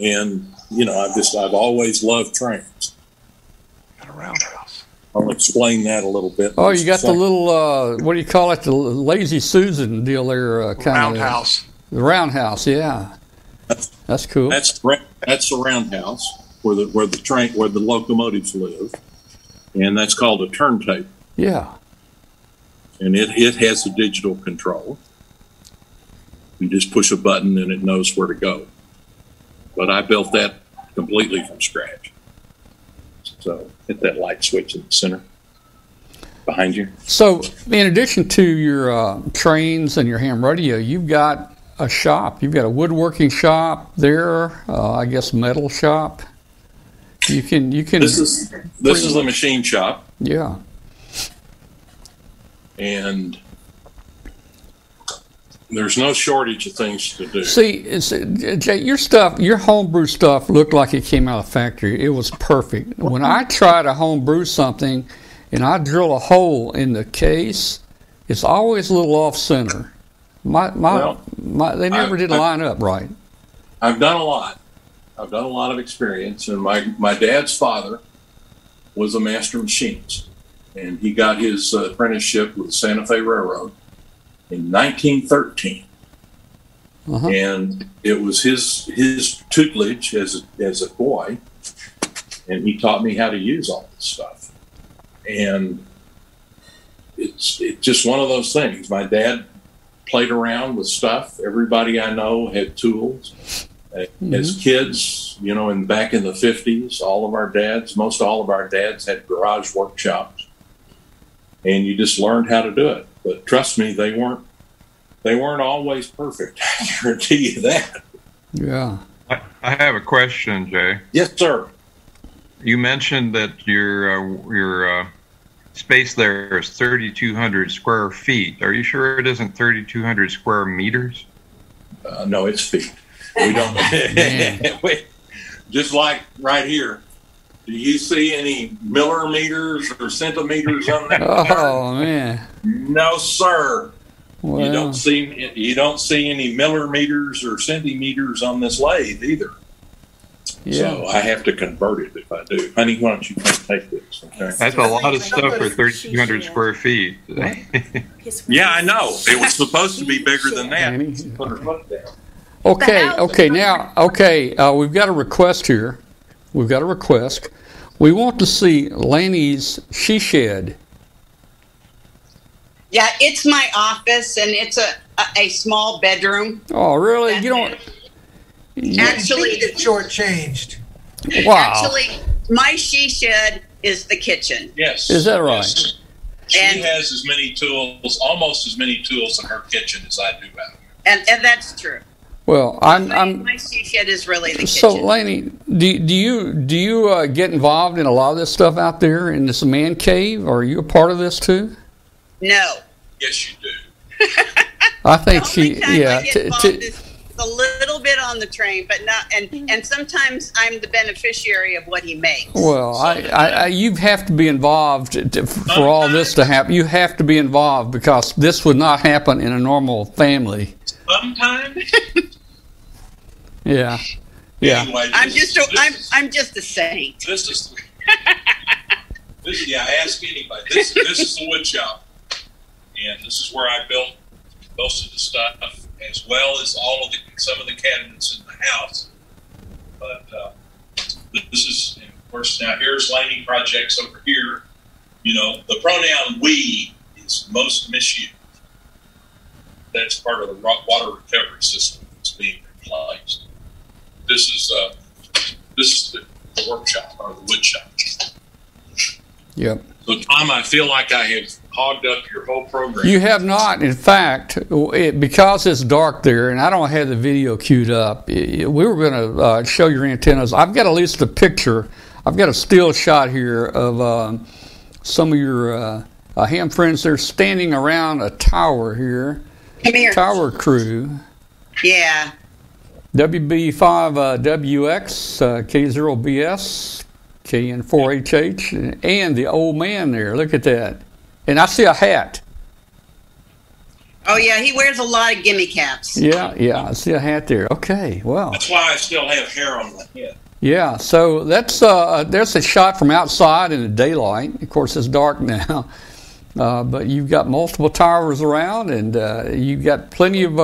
And you know, I've just I've always loved trains. Got a roundhouse. I'll explain that a little bit. Oh, you got the little uh, what do you call it? The lazy Susan deal there, uh, kind of. Roundhouse. The roundhouse, yeah. That's cool. That's that's the roundhouse where the where the train where the locomotives live, and that's called a turntable. Yeah. and it, it has a digital control. You just push a button and it knows where to go. But I built that completely from scratch. So hit that light switch in the center behind you. So, in addition to your uh, trains and your ham radio, you've got a shop. You've got a woodworking shop there. Uh, I guess metal shop. You can you can This is this is the machine shop, yeah and there's no shortage of things to do. See, Jay, your stuff, your homebrew stuff looked like it came out of the factory. It was perfect. When I try to homebrew something and I drill a hole in the case, it's always a little off center. My, my, Well, my, they never I- did I- line up right. I've done a lot. I've done a lot of experience, and my my dad's father was a master machinist, and he got his uh, apprenticeship with the Santa Fe Railroad in 1913, Uh-huh. and it was his his tutelage as a, as a boy, and he taught me how to use all this stuff, and it's it's just one of those things. My dad played around with stuff. Everybody I know had tools. Uh, As kids, you know, in back in the fifties, all of our dads, most all of our dads had garage workshops, and you just learned how to do it. But trust me, they weren't they weren't always perfect. I guarantee you that. Yeah. I, I have a question, Jay. Yes, sir. You mentioned that your uh, your uh, space there is 3,200 square feet. Are you sure it isn't 3,200 square meters? Uh, no, it's feet. We don't. we, just like right here. Do you see any millimeters or centimeters on that? Oh man. No, sir. You don't see you don't see any millimeters or centimeters on this lathe either. Yeah. So. I have to convert it if I do. Honey, why don't you come take this? Okay. That's a lot of stuff for 3,200 square feet. Yeah, I know. It was supposed to be bigger than that. Put her foot down. Okay, okay, now, okay, uh, we've got a request here. We've got a request. We want to see Laney's she shed. Yeah, it's my office and it's a, a, a small bedroom. Oh, really? That's You don't? it. you- Actually, She get shortchanged. wow. actually, my she shed is the kitchen. Yes. Is that right? Yes. She And- has as many tools, almost as many tools in her kitchen as I do out here. And, and that's true. Well, I'm, My, I'm. my she shed is really the So, kitchen. Laney, do, do you do you uh, get involved in a lot of this stuff out there in this man cave? Or are you a part of this too? no. Yes, you do. I think the she, time yeah. I get t- t- is a little bit on the train, but not. And and sometimes I'm the beneficiary of what he makes. Well, I, I, I, you have to be involved to, for all this to happen. You have to be involved because this would not happen in a normal family. Sometimes. Yeah, yeah. Anyway, I'm just is- a, this I'm is- I'm just a saint. This is. this, yeah, ask anybody. This, this is the wood shop, and this is where I built most of the stuff, as well as all of the some of the cabinets in the house. But uh, this is, of course, now here's Laney projects over here. You know, the pronoun "we" is most misused. That's part of the water recovery system that's being replaced. This is uh, this is the, the workshop or the woodshop. Yep. So, Tom, I feel like I have hogged up your whole program. You have not. In fact, it, because it's dark there, and I don't have the video queued up. i we were going to uh, show your antennas. I've got at least a picture. I've got a still shot here of um, some of your uh, uh, ham friends. They're standing around a tower here. Come here. Tower crew. Yeah. WB5WX, uh, K0BS, KN4HH, and the old man there. Look at that. And I see a hat. Oh yeah, he wears a lot of gimme caps. Yeah, yeah, I see a hat there. Okay, well, That's why I still have hair on my head. yeah. So that's uh, there's a shot from outside in the daylight. Of course, it's dark now, uh, but you've got multiple towers around, and uh, you've got plenty of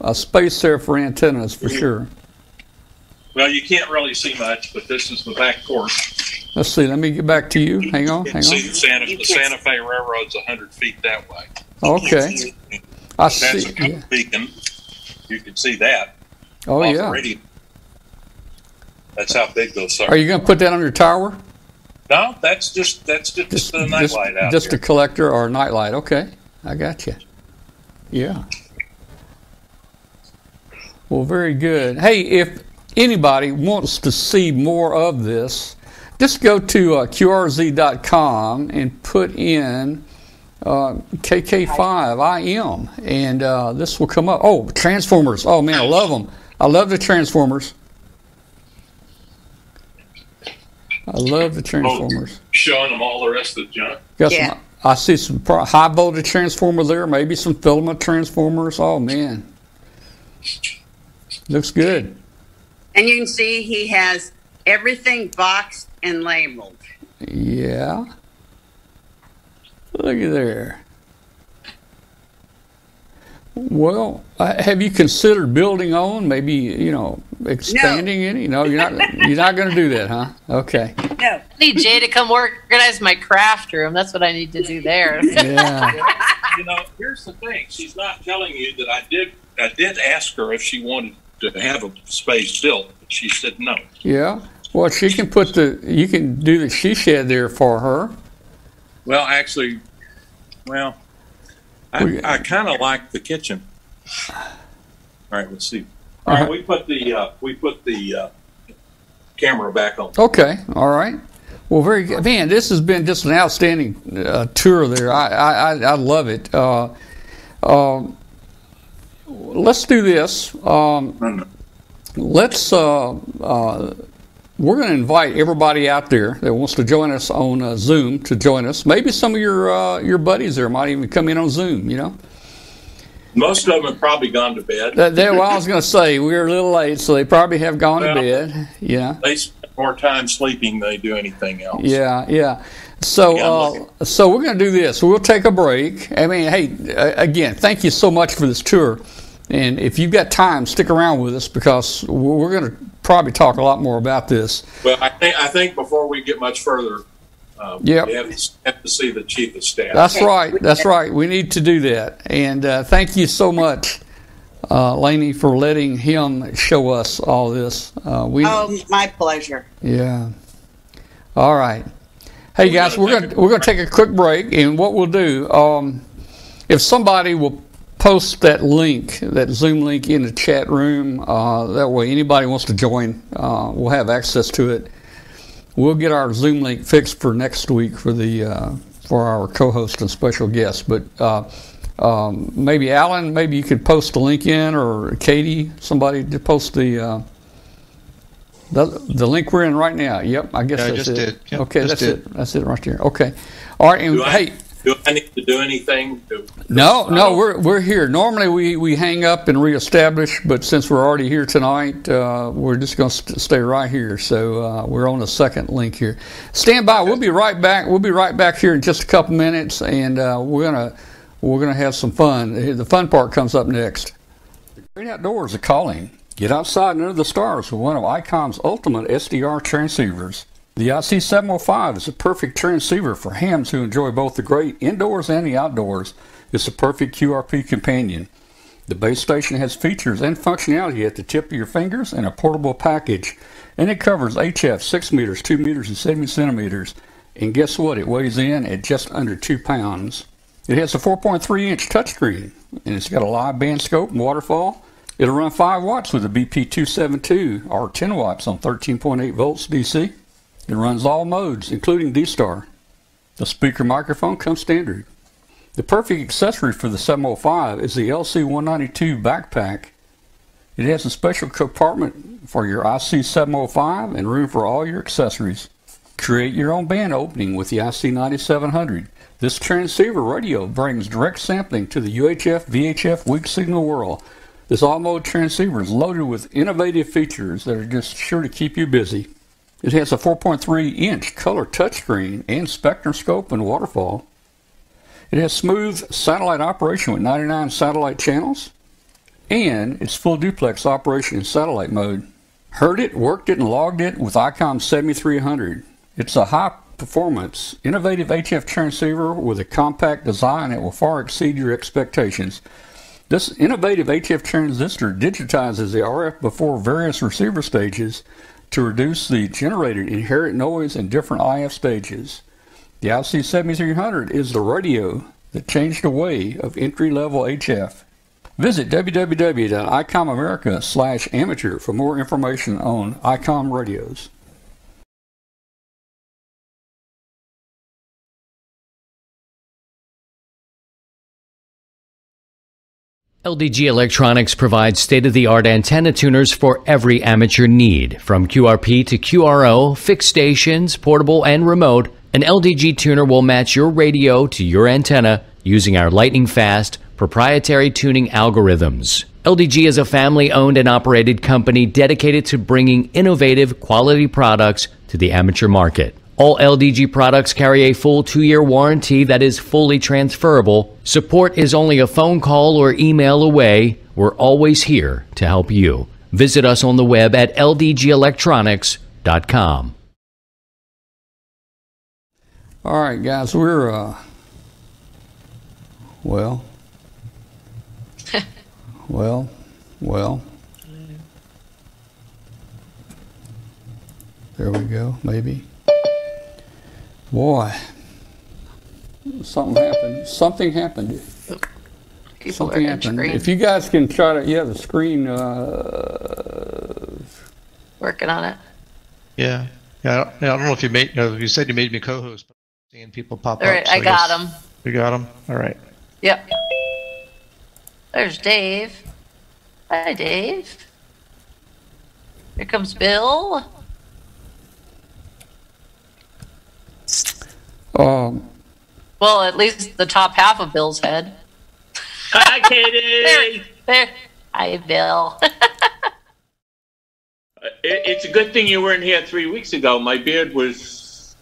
uh, uh, space there for antennas for sure. Well, you can't really see much, but this is the back porch. Let's see. Let me get back to you. Hang on, hang can see the Santa, the Santa Fe Railroad's 100 feet that way. Okay, I That's see. a Yeah. beacon. You can see that. Oh yeah. That's how big those are. Are you going to put that on your tower? No, that's just that's just, Just, the just, nightlight out just here. a collector or a nightlight. Okay, I got you. Yeah. Well, very good. Hey, if anybody wants to see more of this, just go to uh, qrz.com and put in uh, KK5IM, and uh, this will come up. Oh, Transformers. Oh, man, I love them. I love the Transformers. I love the Transformers. Showing them all the rest of the junk. Got Yeah. some, I see some high voltage transformer there, maybe some filament transformers. Oh man, looks good. And you can see he has everything boxed and labeled. Yeah, look at there. Well, uh, have you considered building on? Maybe you know expanding any? No, you're not. You're not going to do that, huh? Okay. No. I need Jay to come work, organize my craft room. That's what I need to do there. Yeah. you know, here's the thing. She's not telling you that I did. I did ask her if she wanted to have a space built. She said no. Yeah. Well, she can put the. You can do the she shed there for her. Well, actually, well, We- I, I kind of like the kitchen. All right, let's see. All right, Uh-huh. we put the uh, we put the uh, camera back on. Okay, all right. Well, very good. Man, this has been just an outstanding uh, tour there. I, I, I I love it. Uh, um, let's do this. Um, let's. Uh, uh, we're going to invite everybody out there that wants to join us on uh, Zoom to join us. Maybe some of your uh, your buddies there might even come in on Zoom. You know. Most of them have probably gone to bed. That, that, well, I was going to say we were a little late, so they probably have gone Well, to bed. Yeah. They spend more time sleeping than they do anything else. Yeah, yeah. So, Yeah, uh, so we're going to do this. We'll take a break. I mean, hey, again, thank you so much for this tour. And if you've got time, stick around with us because we're going to probably talk a lot more about this. Well, I think I think before we get much further, um, Yep. we have to, have to see the chief of staff. That's right. That's right. We need to do that. And uh, thank you so much, uh, Laney, for letting him show us all this. Uh, we, Oh, my pleasure. Yeah. All right. Hey guys, we're gonna we're gonna take a quick break, and what we'll do, um, if somebody will post that link, that Zoom link in the chat room, uh, that way anybody wants to join, uh, will have access to it. We'll get our Zoom link fixed for next week for the uh, for our co-host and special guest. But uh, um, maybe Alan, maybe you could post the link in, or Katie, somebody to post the. Uh, the, the link we're in right now. Yep, I guess Yeah, I that's just it. did. Yep, okay, just that's did. it. That's it right there. Okay. All right, and Do I, hey, do I need to do anything? To, no, no, we're we're here. Normally we, we hang up and reestablish, but since we're already here tonight, uh, we're just going to st- stay right here. So uh, we're on the second link here. Stand by. We'll be right back. We'll be right back here in just a couple minutes, and uh, we're gonna we're gonna have some fun. The fun part comes up next. The great outdoors are calling. Get outside and under the stars with one of ICOM's ultimate SDR transceivers. The IC705 is a perfect transceiver for hams who enjoy both the great indoors and the outdoors. It's a perfect QRP companion. The base station has features and functionality at the tip of your fingers and a portable package. And it covers HF 6 meters, 2 meters, and 70 centimeters. And guess what? It weighs in at just under 2 pounds. It has a 4.3 inch touchscreen, and it's got a live band scope and waterfall. It'll run 5 watts with a BP272 or 10 watts on 13.8 volts DC. It runs all modes, including D-Star. The speaker microphone comes standard. The perfect accessory for the 705 is the LC192 backpack. It has a special compartment for your IC705 and room for all your accessories. Create your own band opening with the IC9700. This transceiver radio brings direct sampling to the UHF VHF weak signal world. This all mode transceiver is loaded with innovative features that are just sure to keep you busy. It has a 4.3 inch color touchscreen and spectrum scope and waterfall. It has smooth satellite operation with 99 satellite channels, and it's full duplex operation in satellite mode. Heard it, worked it, and logged it with ICOM 7300. It's a high performance, innovative HF transceiver with a compact design that will far exceed your expectations. This innovative HF transistor digitizes the RF before various receiver stages to reduce the generated inherent noise in different IF stages. The IC7300 is the radio that changed the way of entry-level HF. Visit www.icomamerica slash amateur for more information on ICOM radios. LDG Electronics provides state of the art antenna tuners for every amateur need. From QRP to QRO, fixed stations, portable, and remote, an LDG tuner will match your radio to your antenna using our lightning fast proprietary tuning algorithms. LDG is a family owned and operated company dedicated to bringing innovative quality products to the amateur market. All LDG products carry a full two year warranty that is fully transferable. Support is only a phone call or email away. We're always here to help you. Visit us on the web at ldgelectronics.com. All right, guys, we're uh, well, well, well. There we go. Maybe. Boy, something happened. Something happened. People Something are happened. entering. If you guys can try to, yeah, the screen. Uh, Working on it. Yeah. Yeah. I don't, I don't know if you made. No, you said you made me co-host, but I'm seeing people pop All up. right, so I got them. him. We got them. All right. Yep. There's Dave. Hi, Dave. Here comes Bill. Um, Well, at least the top half of Bill's head. Hi, Katie. There. Hi, Bill. It, it's a good thing you weren't here three weeks ago. My beard was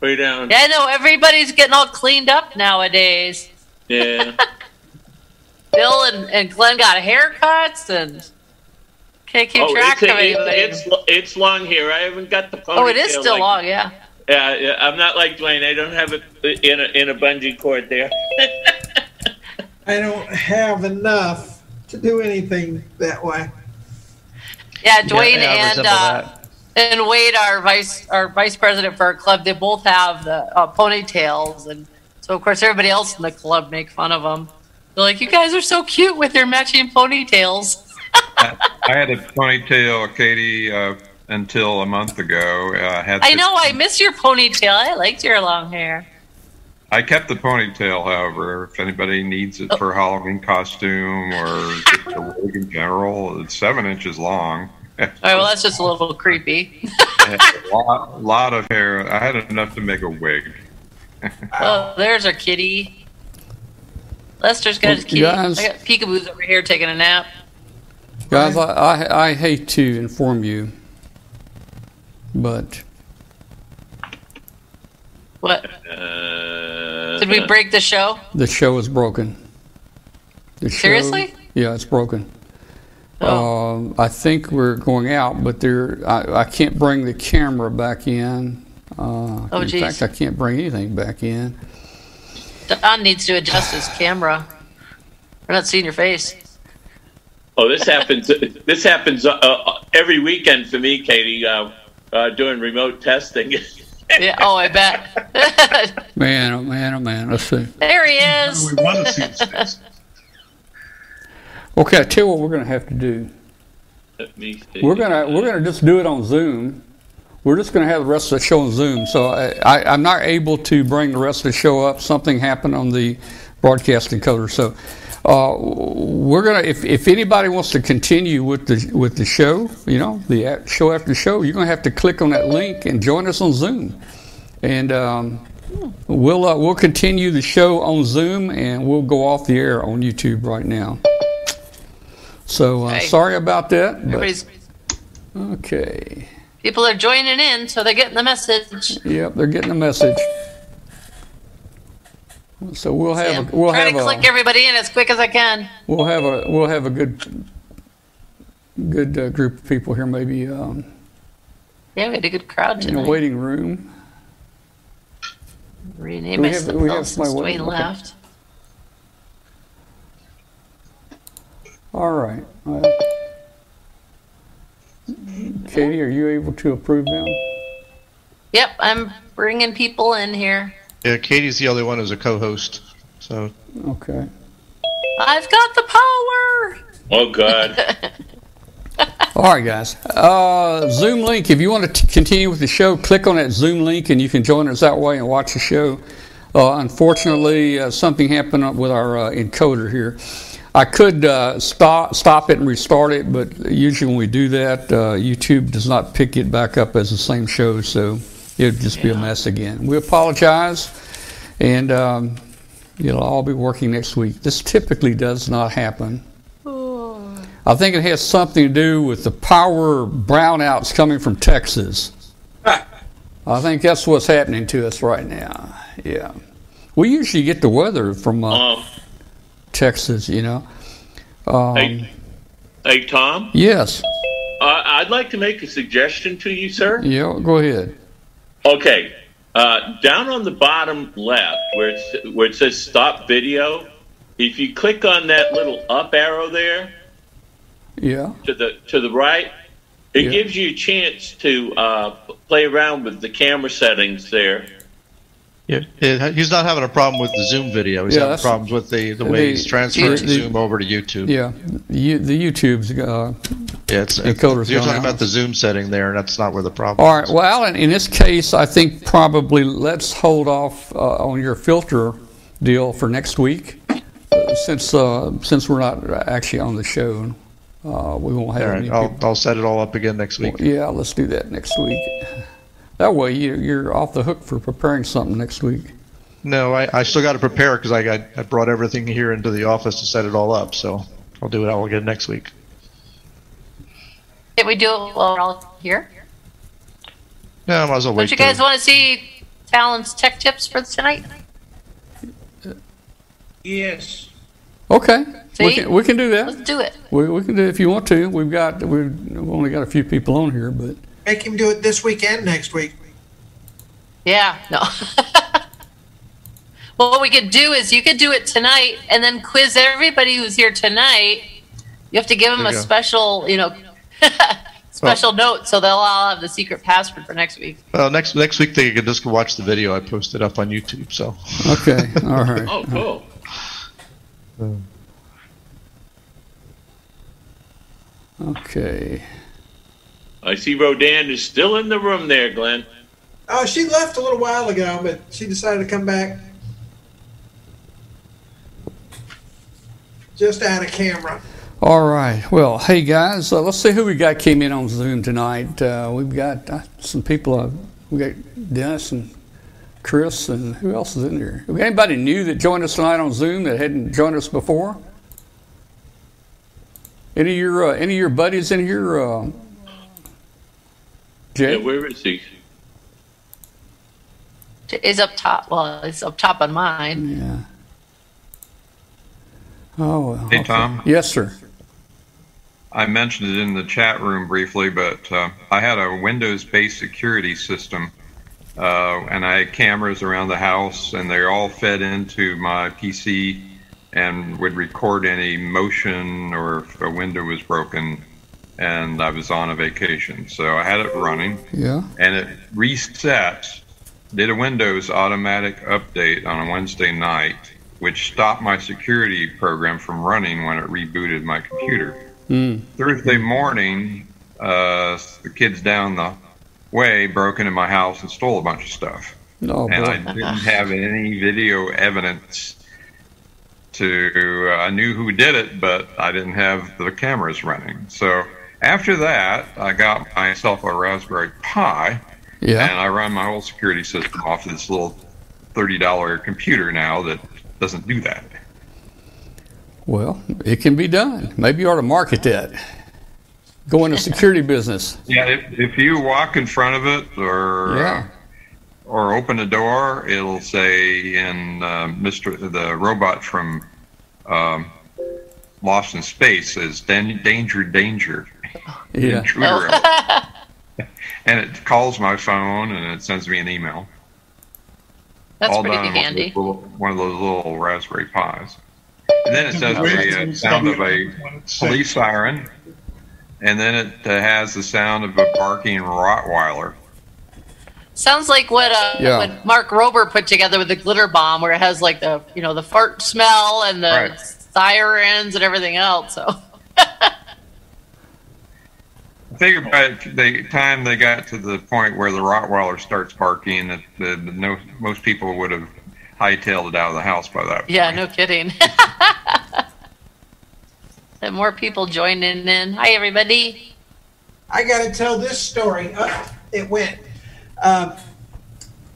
way down. yeah, I know everybody's getting all cleaned up nowadays. Yeah. Bill and, and Glenn got haircuts and can't keep oh, track it's, of it's, anything. it's it's long here. I haven't got the ponytail. oh, it is still like- long, yeah. Yeah, yeah, I'm not like Dwayne. I don't have it in a in a bungee cord there. I don't have enough to do anything that way. Yeah, Dwayne yeah, and uh, and Wade, our vice our vice president for our club, they both have the uh, ponytails, and so of course everybody else in the club make fun of them. They're like, "You guys are so cute with your matching ponytails." I had a ponytail, Katie, uh, until a month ago. Uh, I had I to- know I miss your ponytail. I liked your long hair. I kept the ponytail, however, if anybody needs it for a Halloween costume or just a wig in general. It's seven inches long. All right, well that's just a little creepy. I had a lot, lot of hair. I had enough to make a wig. Oh, there's our kitty. Lester's got his Well, kitty. guys- I got Peekaboo's over here taking a nap. guys, I, I I hate to inform you, but What? Uh, Did we break the show? the show is broken. The show- Seriously? Yeah, it's broken. Oh. Um, I think we're going out, but there I, I can't bring the camera back in. Uh, Oh, in geez. fact, I can't bring anything back in. Don needs to adjust his camera. We're not seeing your face. Oh, this happens. This happens uh, uh, every weekend for me, Katie. Uh, uh, doing remote testing. Yeah. Oh, I bet. Man, oh man, oh man. Let's see. there he is. We want to see his face. Okay, I tell you what we're gonna have to do. Let me see. We're gonna we're gonna just do it on Zoom. We're just gonna have the rest of the show on Zoom. So I, I I'm not able to bring the rest of the show up. Something happened on the broadcast encoder. So uh, we're gonna if, if anybody wants to continue with the with the show, you know, the show after show, you're gonna have to click on that link and join us on Zoom. And um, we'll uh, we'll continue the show on Zoom and we'll go off the air on YouTube right now. So uh, Okay. sorry about that. Everybody's okay. people are joining in, so they're getting the message. Yep, they're getting the message. So we'll have a, we'll trying have to click everybody in as quick as I can. we'll have a we'll have a good good uh, group of people here maybe um, Yeah, we had a good crowd in a tonight. waiting room. Rename We have- we have since somebody Dwayne waiting. left. All right. Uh, Katie, are you able to approve them? Yep, I'm bringing people in here. Yeah, Katie's the only one who's a co-host. So Okay. I've got the power. Oh God. All right, guys. Uh, Zoom link. If you want to t- continue with the show, click on that Zoom link, and you can join us that way and watch the show. Uh, unfortunately, uh, something happened with our uh, encoder here. I could uh, stop stop it and restart it, but usually when we do that, uh, YouTube does not pick it back up as the same show, so it would just be a mess again. We apologize, and um, it'll all be working next week. This typically does not happen. I think it has something to do with the power brownouts coming from Texas. I think that's what's happening to us right now. Yeah. We usually get the weather from uh, Um, Texas, you know. Um, hey, hey, Tom. yes. Uh, I'd like to make a suggestion to you, sir. Yeah, go ahead. Okay. Uh, down on the bottom left, where it's, where it says "Stop Video," if you click on that little up arrow there Yeah. to the to the right, it Yeah. gives you a chance to uh, play around with the camera settings there. Yeah, it, he's not having a problem with the Zoom video. He's Yeah, having problems with the, the way the- he's transferring the- Zoom over to YouTube. Yeah, you, the YouTube's. Uh, Yeah, it's, Encoder's you're talking out. about the Zoom setting there, and that's not where the problem all right. Well, Alan, in this case, I think probably let's hold off uh, on your filter deal for next week, uh, since uh, since we're not actually on the show. Uh, we won't have All any I'll. I'll set it all up again next week. Yeah, let's do that next week. That way, you, you're off the hook for preparing something next week. No, I, I still got to prepare because I got I brought everything here into the office to set it all up. So I'll do it all again next week. Can we do it while we're all here? No, I might as well Don't wait. you guys want to see Alan's tech tips for tonight? Yes. Okay, we can, we can do that. Let's do it. We, we can do it if you want to. We've got we've only got a few people on here, but Make him do it this weekend, next week. Yeah, no. well, what we could do is you could do it tonight and then quiz everybody who's here tonight. You have to give them a go. special, you know, special note so they'll all have the secret password for next week. Well, next next week they can just watch the video I posted up on YouTube. So okay, all right. Oh, cool. Uh, okay. I see Rodan is still in the room there, Glenn. Oh, she left a little while ago, but she decided to come back. Just out of camera. All right. Well, hey guys, uh, let's see who we got came in on Zoom tonight. Uh, we've got uh, some people. Uh, we got Dennis and Chris, and who else is in there? We got anybody new that joined us tonight on Zoom that hadn't joined us before? Any of your uh, any of your buddies in here? Uh, Jay. Yeah, where is he? Is up top. Well, it's up top on mine. Yeah. Oh. well, Hey, okay. Tom. Yes, sir. I mentioned it in the chat room briefly, but uh, I had a Windows-based security system, uh, and I had cameras around the house, and they all fed into my PC and would record any motion or if a window was broken. And I was on a vacation, so I had it running, Yeah. and it reset, did a Windows automatic update on a Wednesday night, which stopped my security program from running when it rebooted my computer. Mm. Thursday morning, uh, the kids down the way broke into my house and stole a bunch of stuff. Oh, and boy. I didn't have any video evidence to. Uh, I knew who did it, but I didn't have the cameras running. So after that, I got myself a Raspberry Pi, Yeah. and I run my whole security system off of this little thirty-dollar computer now that doesn't do that. Well, it can be done. Maybe you ought to market that. Go into security business. Yeah, if, if you walk in front of it or Yeah. uh, or open a door, it'll say in uh, Mr. the robot from um, Lost in Space says "Dan- danger, danger, Yeah. intruder, and it calls my phone and it sends me an email. That's All pretty done handy. little- one of those little Raspberry Pis, and then it says the uh, sound of a police siren, and then it uh, has the sound of a barking Rottweiler. Sounds like what uh, Yeah. what Mark Rober put together with the glitter bomb, where it has like the you know the fart smell and the Right. sirens and everything else. So I figured by the time they got to the point where the Rottweiler starts barking, that the, the no, most people would have hightailed it out of the house by that. yeah, no kidding. and more people joining in. Hi everybody. I got to tell this story. Uh, it went. Um,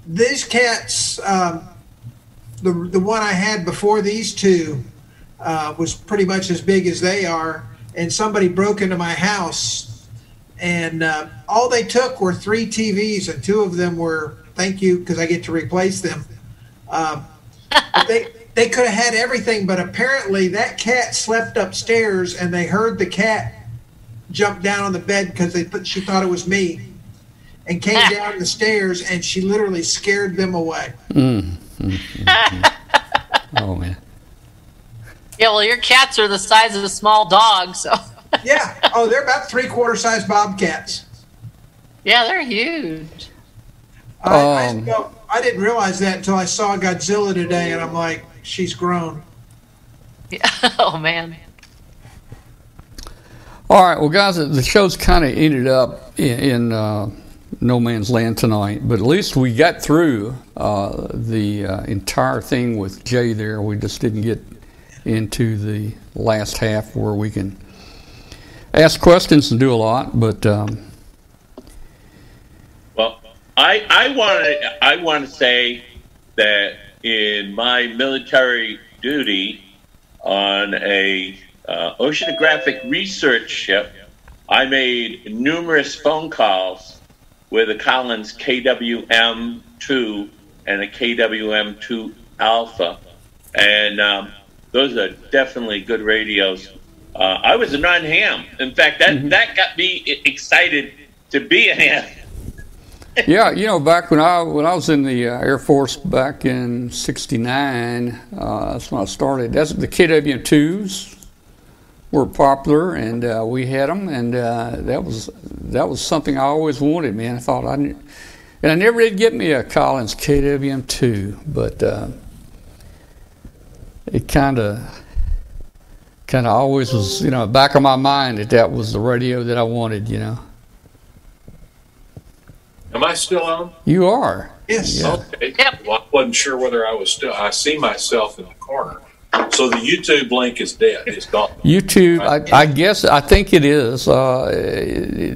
these cats, um, the the one I had before these two, uh, was pretty much as big as they are, and somebody broke into my house, and uh, all they took were three TVs, and two of them were thank you because I get to replace them. Um, but they they could have had everything, but apparently that cat slept upstairs, and they heard the cat jump down on the bed because they th- she thought it was me, and came down the stairs, and she literally scared them away. Mm. Mm, oh man. Yeah, well, your cats are the size of a small dog, so yeah. Oh, they're about three quarter size bobcats. yeah, they're huge. I, I, Um, spell, I I didn't realize that until I saw Godzilla today, and I'm like, she's grown. Yeah. Oh man. All right, well, guys, the show's kind of ended up in, in uh, no man's land tonight, but at least we got through uh, the uh, entire thing with Jay there. We just didn't get into the last half where we can ask questions and do a lot, but. Um, Well, I I want to I want to say that in my military duty on a uh, oceanographic research ship, I made numerous phone calls with a Collins KWM2 and a KWM2 Alpha, and um, those are definitely good radios. Uh, I was a non-ham. In fact, that that got me excited to be a ham. yeah, you know, back when I when I was in the uh, Air Force back in '69, uh, that's when I started. That's the KWM twos were popular, and uh, we had them, and uh, that was that was something I always wanted, man. I thought I, and I never did get me a Collins KWM two, but uh, it kind of kind of always was, you know, back of my mind that that was the radio that I wanted, you know. Am I still on? You are. Yes. Yeah. Okay. Well, I wasn't sure whether I was still. I see myself in the corner. So the YouTube link is dead. It's gone. YouTube, I, I guess, I think it is. Uh,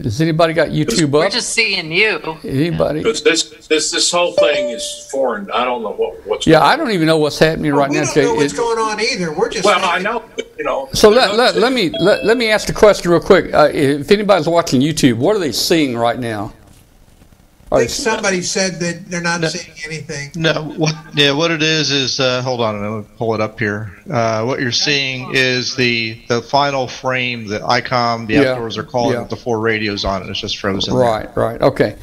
has anybody got YouTube We're up? just seeing you. Anybody? Because this this this whole thing is foreign. I don't know what what's. Yeah, I don't even know what's happening right we now. don't Jay. know what's It- going on either. We're just Well, I know. but, You know. so let, let, let me let, let me ask the question real quick. Uh, if anybody's watching YouTube, what are they seeing right now? I think somebody said that they're not No. seeing anything. No, what? Yeah, what it is is uh, hold on, I'm gonna pull it up here. Uh, what you're seeing is the the final frame that ICOM, the Yeah, outdoors are calling yeah. with the four radios on it. It's just frozen. there. Right, right. Okay.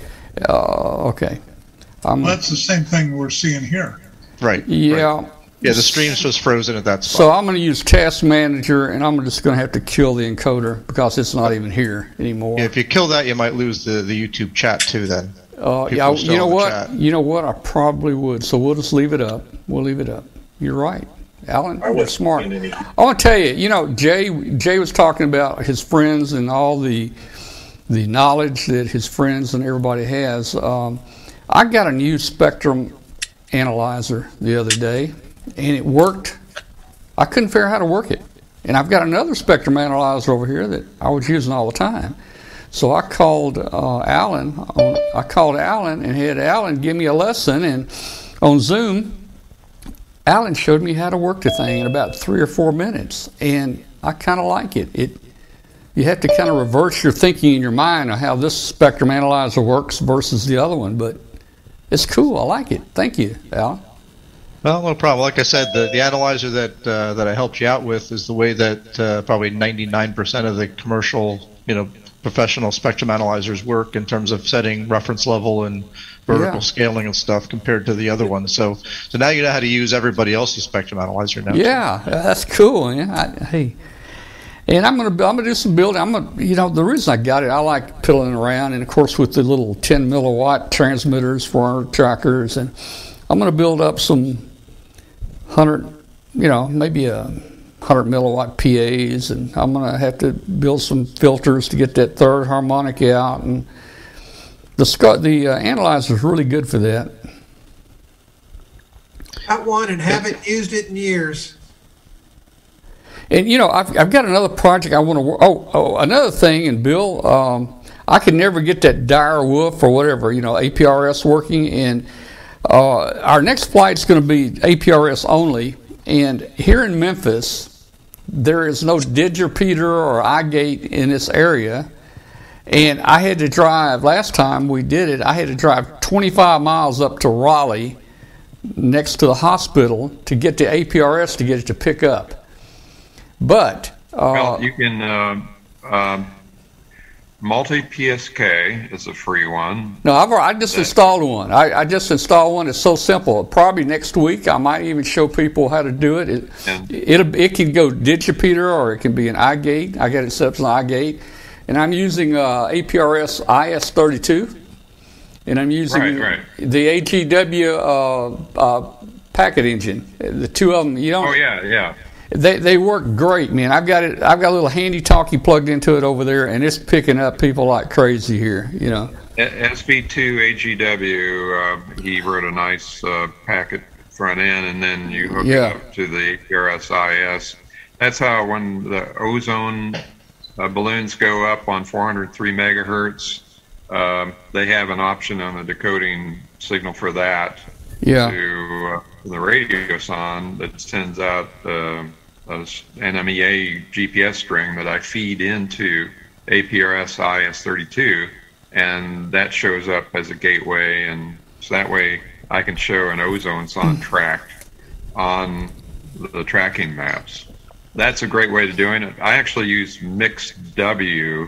Uh, okay. Um, Well, that's the same thing we're seeing here. Right. yeah. Yeah, the stream's just frozen at that spot. So I'm going to use Task Manager, and I'm just going to have to kill the encoder because it's not even here anymore. Yeah, if you kill that, you might lose the, the YouTube chat too. Then. Uh, yeah, still you know what? chat. You know what? I probably would. So we'll just leave it up. We'll leave it up. You're right, Alan. I You're wasn't smart. I want to tell you. You know, Jay. Jay was talking about his friends and all the the knowledge that his friends and everybody has. Um, I got a new Spectrum analyzer the other day, and it worked. I couldn't figure out how to work it, and I've got another Spectrum analyzer over here that I was using all the time. So I called uh, Alan. On, I called Alan and had Alan give me a lesson. And on Zoom, Alan showed me how to work the thing in about three or four minutes, and I kind of like it. It you have to kind of reverse your thinking in your mind on how this spectrum analyzer works versus the other one, but it's cool. I like it. Thank you, Alan. Well, no problem. Like I said, the, the analyzer that uh, that I helped you out with is the way that uh, probably 99% of the commercial, you know, professional spectrum analyzers work in terms of setting reference level and vertical Yeah. scaling and stuff compared to the other ones. So, so now you know how to use everybody else's spectrum analyzer now. Yeah, that's cool. Yeah, I, hey, and I'm gonna I'm gonna do some building. I'm gonna you know the reason I got it I like piddling around, and of course with the little 10 milliwatt transmitters for our trackers, and I'm gonna build up some hundred, you know, maybe a hundred milliwatt PAs, and I'm gonna have to build some filters to get that third harmonic out, and the the uh, analyzer is really good for that. Got one and haven't used it in years. And you know, I've, I've got another project I want to. work. Oh, oh, another thing, and Bill, um, I could never get that Direwolf or whatever you know APRS working. And uh, our next flight's going to be APRS only. And here in Memphis, there is no Digipeater or iGate in this area. And I had to drive last time we did it. I had to drive 25 miles up to Raleigh, next to the hospital, to get to APRS to get it to pick up. But uh, well, you can uh, um, MultiPSK is a free one. no, I've I just installed one. I, I just installed one. It's so simple. Probably next week I might even show people how to do it. It it, it can go Digipeater or it can be an iGate. I got it set up as an iGate, and I'm using uh, APRS IS32, and I'm using Right, right. the AGW uh, uh, packet engine. The two of them, you don't. Oh yeah, yeah. They they work great, man. I've got it. I've got a little handy talkie plugged into it over there, and it's picking up people like crazy here. You know. SV2 AGW, uh, he wrote a nice uh, packet front end, and then you hook Yeah. it up to the APRS-IS. That's how when the ozone uh, balloons go up on 403 megahertz, um, they have an option on the decoding signal for that Yeah. to uh, the radiosonde that sends out uh, s- NMEA GPS string that I feed into APRS IS32, and that shows up as a gateway, and so that way I can show an ozonesonde track on the tracking maps. That's a great way to doing it. I actually use mixw.net.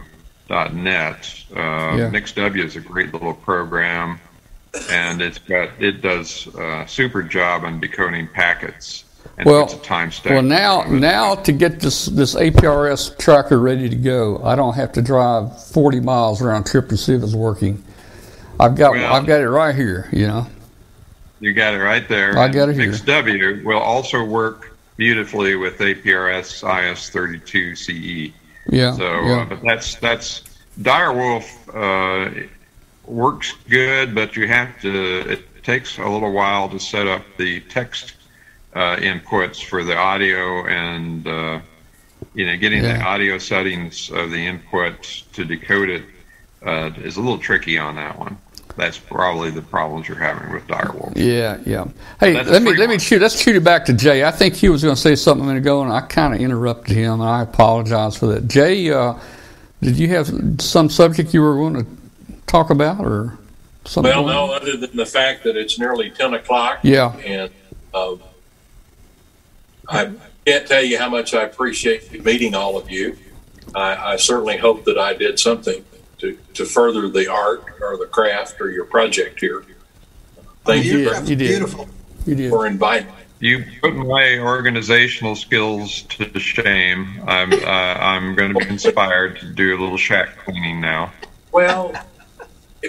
Uh, Yeah. MixW is a great little program, and it's got it does a super job on decoding packets Well, puts a timestamp. well now now to get this this APRS tracker ready to go, I don't have to drive 40 miles round trip to see if it's working. I've got Well- I've got it right here. You know. You got it right there. I got it here. MixW will also work beautifully with APRS IS32 CE. Yeah. So, yeah. uh, but that's that's Direwolf uh, works good, but you have to. It takes a little while to set up the text uh, inputs for the audio and uh, you know getting the audio settings of the input to decode it uh, is a little tricky on that one. That's probably the problems you're having with Direwolf. Yeah, yeah. Hey, let me free let me one. shoot. Let's shoot it back to Jay. I think he was going to say something a minute ago, and I kind of interrupted him, and I apologize for that. Jay, uh, did you have some subject you were going to talk about, or something? Well, no, other than the fact that it's nearly 10 o'clock. Yeah. And um, I can't tell you how much I appreciate meeting all of you. I, I certainly hope that I did something to, to further the art or the craft or your project here. Thank You you, did, you did. Beautiful. You did. for inviting me. You put my organizational skills to shame. I'm uh, I'm going to be inspired to do a little shack cleaning now. Well,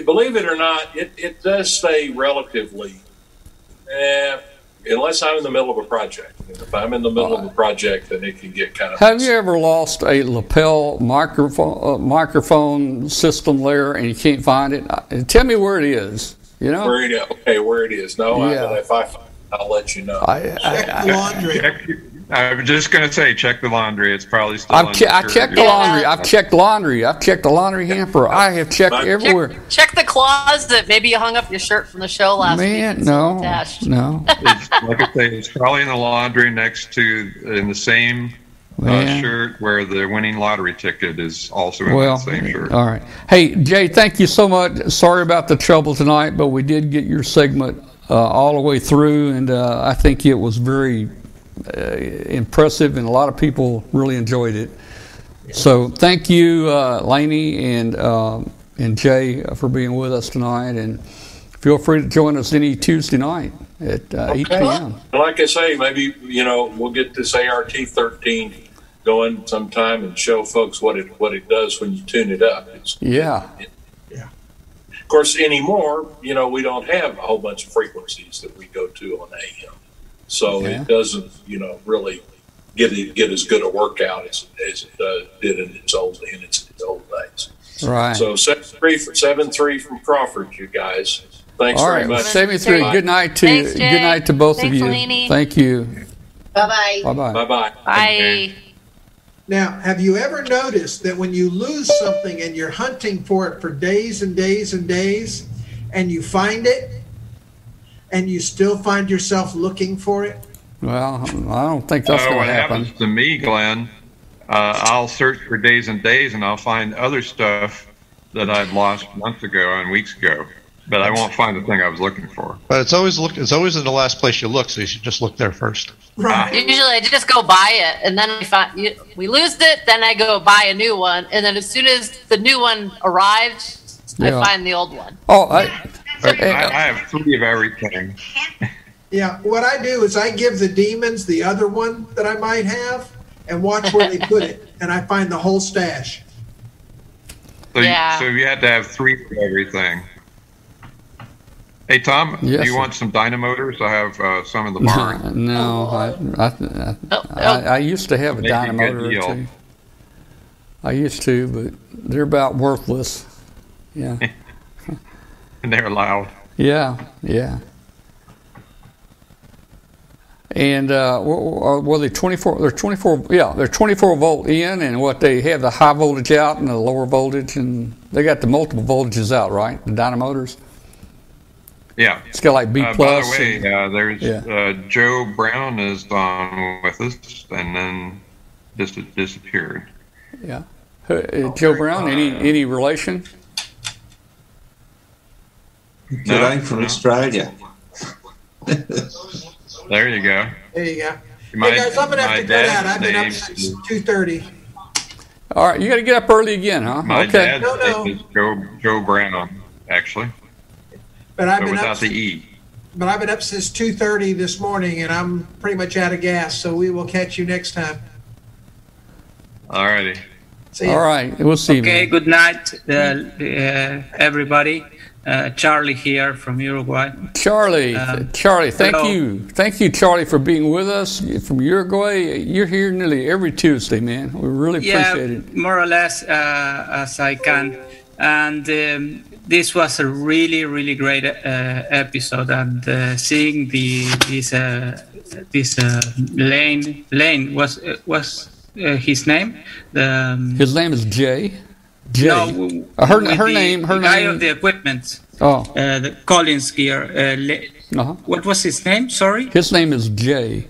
believe it or not, it, it does stay relatively, eh, unless I'm in the middle of a project. If I'm in the middle of a project, then it can get kind of. Have you ever lost a lapel microphone uh, microphone system there, and you can't find it? Uh, Tell me where it is. You know. Where it, okay, where it is. No, Yeah. I, if I find it, I'll let you know. I, Check the laundry. Check, I was just going to say, check the laundry. It's probably still. I've che- I checked the Yeah. laundry. I've checked laundry. I've checked the laundry hamper. I have checked Check- everywhere. Check, check the closet. Maybe you hung up your shirt from the show last week. Man, It's no, no, It's, like I say, it's probably in the laundry next to in the same uh, shirt where the winning lottery ticket is also in Well, that same shirt. all right. Hey, Jay, thank you so much. Sorry about the trouble tonight, but we did get your segment uh, all the way through, and uh, I think it was very impressive, and a lot of people really enjoyed it. So, thank you, uh, Laney and um and Jay, uh, for being with us tonight, and feel free to join us any Tuesday night at uh, 8 p.m. Like I say, maybe you know we'll get this ART 13 going sometime and show folks what it what it does when you tune it up. It's, Yeah, of course, anymore, you know, we don't have a whole bunch of frequencies that we go to on AM, so Yeah. it doesn't, you know, really get get as good a workout as, as it uh, did in its old in its, its old days. right. So seven three for seven three from Crawford, you guys. Thanks all very right, much. 73. Bye. Good night to Thanks, Jay. good night to both Thanks, of you. Lainey. Thank you. Bye bye. Bye bye. Bye bye. Bye. Now, have you ever noticed that when you lose something and you're hunting for it for days and days and days, and you find it, and you still find yourself looking for it? Well, I don't think that's Uh, going what to happen. happens to me, Glenn? Uh, I'll search for days and days, and I'll find other stuff that I'd lost months ago and weeks ago, but I won't find the thing I was looking for. But it's always look. It's always in the last place you look, so you should just look there first. Right. Usually I just go buy it, and then we find you- we lose it. Then I go buy a new one, and then as soon as the new one arrives, Yeah. I find the old one. Oh, I, I, I have three of everything. Yeah, what I do is I give the demons the other one that I might have and watch where they put it, and I find the whole stash. So, Yeah. you, so you had to have three of everything. Hey Tom, Yes, do you sir. want some dynamotors? I have uh, some in the barn. no, I, I, I, I, I used to have a Maybe a dynamotor or two. I used to, but they're about worthless. Yeah, and they're loud. yeah, yeah. And uh, well, well, they twenty four. They're twenty four. Yeah, they're twenty four volt in, and what they have the high voltage out and the lower voltage, and they got the multiple voltages out, right? The dynamotors. Yeah. It's got like B Uh, by the plus. way, and- uh, there's Yeah. uh, Joe Brown is on with us, and then just disappeared. yeah. Uh, Joe Brown, any any relation? G'day from Australia. There you go. There you go. My- hey guys, I'm gonna have to cut dad's out. I've been up since two thirty. All right, you got to get up early again, huh? My okay. dad's No, no. name is Joe Joe Brown, actually, But I've but been without up. the E. But I've been up since two thirty this morning, and I'm pretty much out of gas. So we will catch you next time. All righty. See ya. All right, we'll see. You. Okay, man. good night, uh, uh, everybody. Uh, Charlie here from Uruguay. Charlie, Um, Charlie, thank hello. you, thank you, Charlie, for being with us from Uruguay. You're here nearly every Tuesday, man. We really yeah, appreciate it. more or less uh, as I can. And um, this was a really, really great uh, episode. And uh, seeing the this uh, this uh, Lane Lane was uh, was uh, his name. The, um, His name is Jay. Jay. No, w- her with her the name, her guy name. of the equipment. Oh. Uh, the Collins gear. Uh, Le- Uh-huh. What was his name? Sorry. His name is Jay.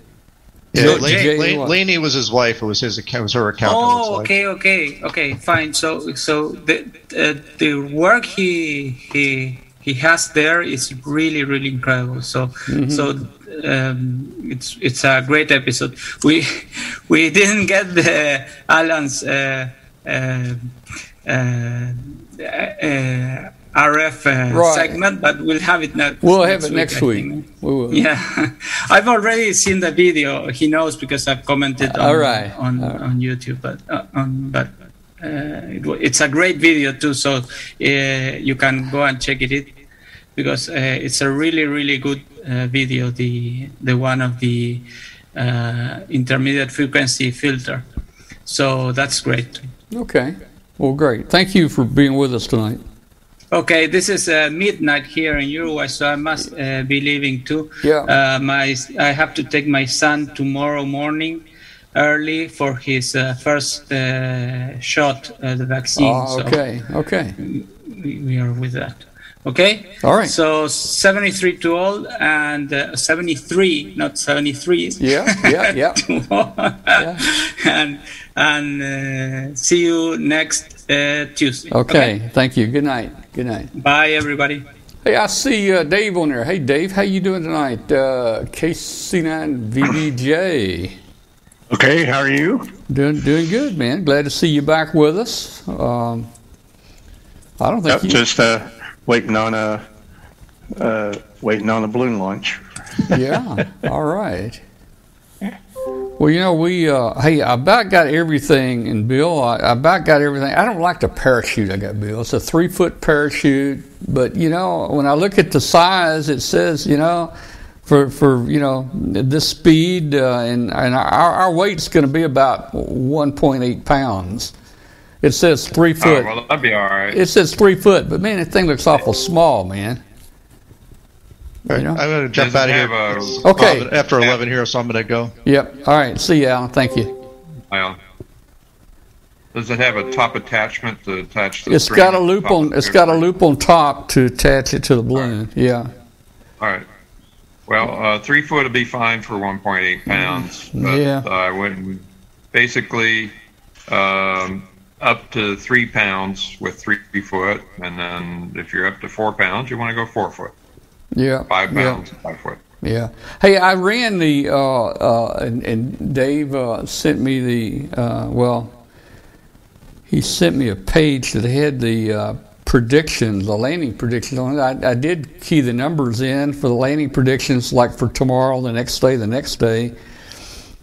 Yeah, Joe- Lane, Jay Lane, what? Laney was his wife. It was his. It was her account. it looks Oh, like. okay, okay, okay, fine. So, so the uh, the work he he he has there is really, really incredible. So, Mhm. so um, it's it's a great episode. We we didn't get the Alan's uh, uh, RF uh, Right. segment, but we'll have it next. We'll have it next I week. We will. Yeah, I've already seen the video. He knows because I've commented on right. on, on YouTube. But uh, on, but uh, it, it's a great video too. So uh, you can go and check it, because uh, it's a really really good uh, video. The the one of the uh, intermediate frequency filter. So that's great. Okay. Well, great. Thank you for being with us tonight. Okay, this is uh, midnight here in Uruguay, so I must uh, be leaving too. Yeah. Uh, my I have to take my son tomorrow morning early for his uh, first uh, shot, the vaccine. Oh, okay. Okay. We, we are with that. Okay. All right. So 73 to all and uh, 73, not 73. Yeah, yeah, yeah. all. And and uh, see you next uh, Tuesday. Okay. Thank you. Good night. Good night. Bye, everybody. Hey, I see uh, Dave on there. Hey, Dave, how you doing tonight? Uh, KC9VBJ. Okay, how are you? Doing doing good, man. Glad to see you back with us. Um, I don't think Yep, you. just uh, waiting on a uh, waiting on a balloon launch. yeah. All right. Well, you know, we, uh, hey, I about got everything, and Bill, I, I about got everything. I don't like the parachute I got, Bill. It's a three foot parachute, but, you know, when I look at the size, it says, you know, for, for you know, this speed, uh, and, and our, our weight's going to be about 1.8 pounds. It says three Oh, foot. Oh, well, that'd be all right. It says three foot, but man, that thing looks awful small, man. All right, I'm going to jump out of here. a- Okay. about After 11 here, so I'm going to go. Yep. All right. See you, Alan. Thank you. Well, does it have a top attachment to attach the It's string got a loop on. of It's the- got a loop on top to attach it to the balloon. Yeah. All right. Well, uh, three foot would be fine for 1.8 pounds. But Yeah. I wouldn't. Basically, um, up to three pounds with three foot, and then if you're up to four pounds, you want to go four foot. Yeah. Five yeah. pounds, five foot. Yeah. Hey, I ran the uh, uh, and, and Dave uh, sent me the uh, well. He sent me a page that had the uh, predictions, the landing predictions on it. I, I did key the numbers in for the landing predictions, like for tomorrow, the next day, the next day,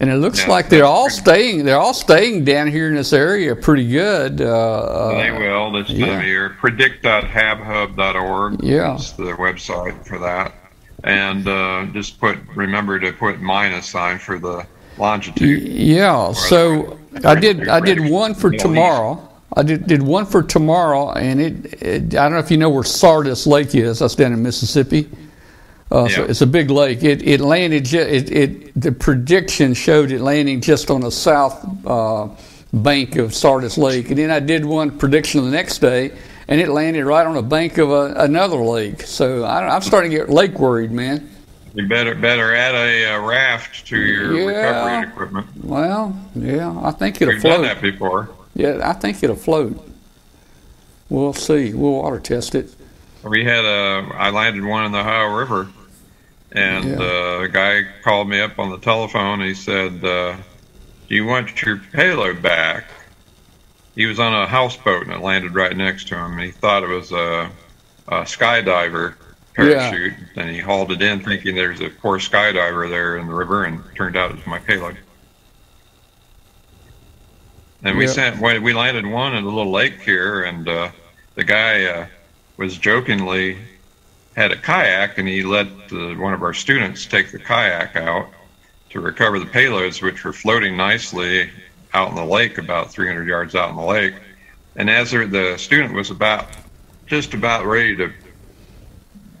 And it looks like they're all staying. They're all staying down here in this area pretty good. Uh, they uh, will this time yeah. of year. Predict.habhub.org Yeah. is the website for that. And uh, just put remember to put minus sign for the longitude. Yeah, so I did I did one for tomorrow. I did did one for tomorrow, and it, it I don't know if you know where Sardis Lake is. That's down in Mississippi. Uh, so it's a big lake. It it landed. Ju- it, it the prediction showed it landing just on the south uh, bank of Sardis Lake, and then I did one prediction the next day, and it landed right on the bank of a, another lake. So I, I'm starting to get lake worried, man. You better better add a uh, raft to your Yeah. recovery equipment. Well, yeah, I think it'll We've done float. that before. Yeah, I think it'll float. We'll see. We'll water test it. We had a I landed one in the Ohio River, and Yeah. uh, a guy called me up on the telephone. He said, uh, "Do you want your payload back?" He was on a houseboat and it landed right next to him. And he thought it was a, a skydiver parachute, and he hauled it in thinking there's a poor skydiver there in the river, and it turned out it was my payload. And we Yeah. sent we we landed one in a little lake here, and uh, the guy uh, was jokingly had a kayak, and he let uh, one of our students take the kayak out to recover the payloads, which were floating nicely out in the lake, about 300 yards out in the lake. And as the the student was about just about ready to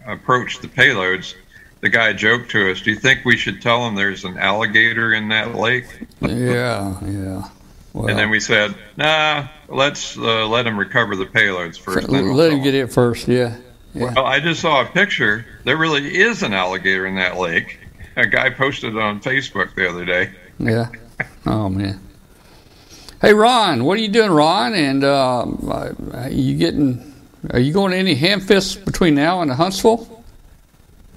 approach the payloads, the guy joked to us, "Do you think we should tell him there's an alligator in that lake?" Yeah, yeah. Well, and then we said, "Nah, let's uh, let him recover the payloads first. let him get it first. Yeah. Yeah. Well, I just saw a picture. There really is an alligator in that lake. A guy posted it on Facebook the other day. Yeah. Oh man. Hey Ron, what are you doing, Ron? And uh, are you getting? Are you going to any hamfests between now and Huntsville?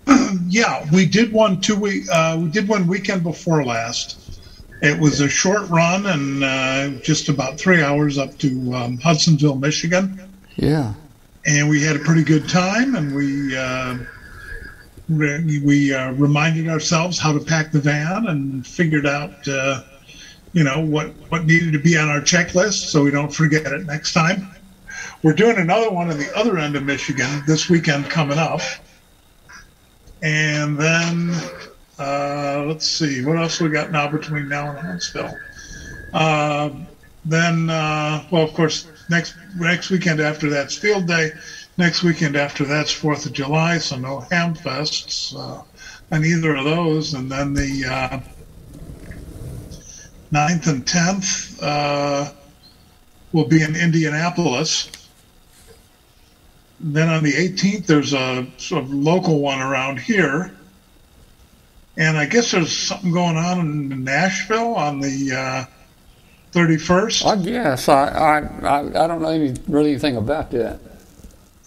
Yeah, we did one two week. Uh, we did one weekend before last. It was a short run and uh, just about three hours up to um, Hudsonville, Michigan, Yeah. And we had a pretty good time. And we uh, re- we uh, reminded ourselves how to pack the van and figured out, uh, you know, what what needed to be on our checklist so we don't forget it next time. We're doing another one on the other end of Michigan this weekend coming up. And then, uh, let's see, what else we got now between now and Huntsville? Uh, then, uh, well, of course, next next weekend after that's Field Day. Next weekend after that's Fourth of July, so no ham fests uh, on either of those. And then the uh, 9th and 10th uh, will be in Indianapolis. Then on the 18th, there's a sort of local one around here. And I guess there's something going on in Nashville on the uh, 31st. I guess I I, I, I don't know any really anything about that.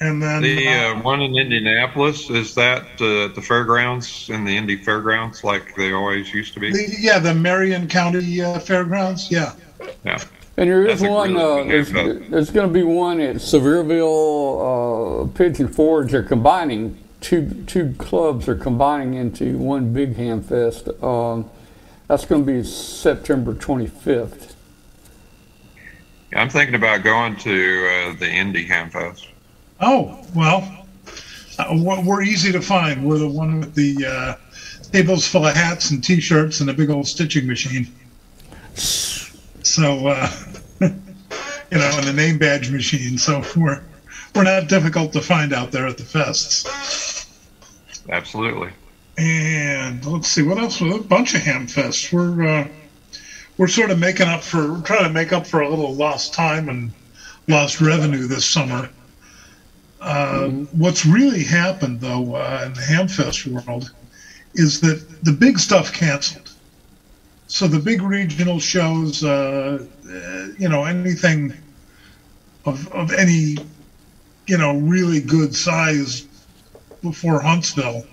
And then The uh, one in Indianapolis is that uh, at the fairgrounds in the Indy fairgrounds, like they always used to be. the, yeah, the Marion County uh, Fairgrounds. Yeah. Yeah. And there is That's one. really Uh, there's there's going to be one at Sevierville, uh, Pigeon Forge. They're combining two two clubs are combining into one big ham fest. Um, that's going to be September 25th. I'm thinking about going to uh, the Indy Hamfest. Oh well, uh, we're we're easy to find. We're the one with the uh, tables full of hats and T-shirts and a big old stitching machine. So uh, you know, and the name badge machine. So we're we're not difficult to find out there at the fests. Absolutely. And let's see what else. A bunch of ham fests. We're uh, we're sort of making up for we're trying to make up for a little lost time and lost revenue this summer. Uh, What's really happened though uh, in the Hamfest world is that the big stuff canceled. So the big regional shows, uh, uh, you know, anything of of any, you know, really good size before Huntsville,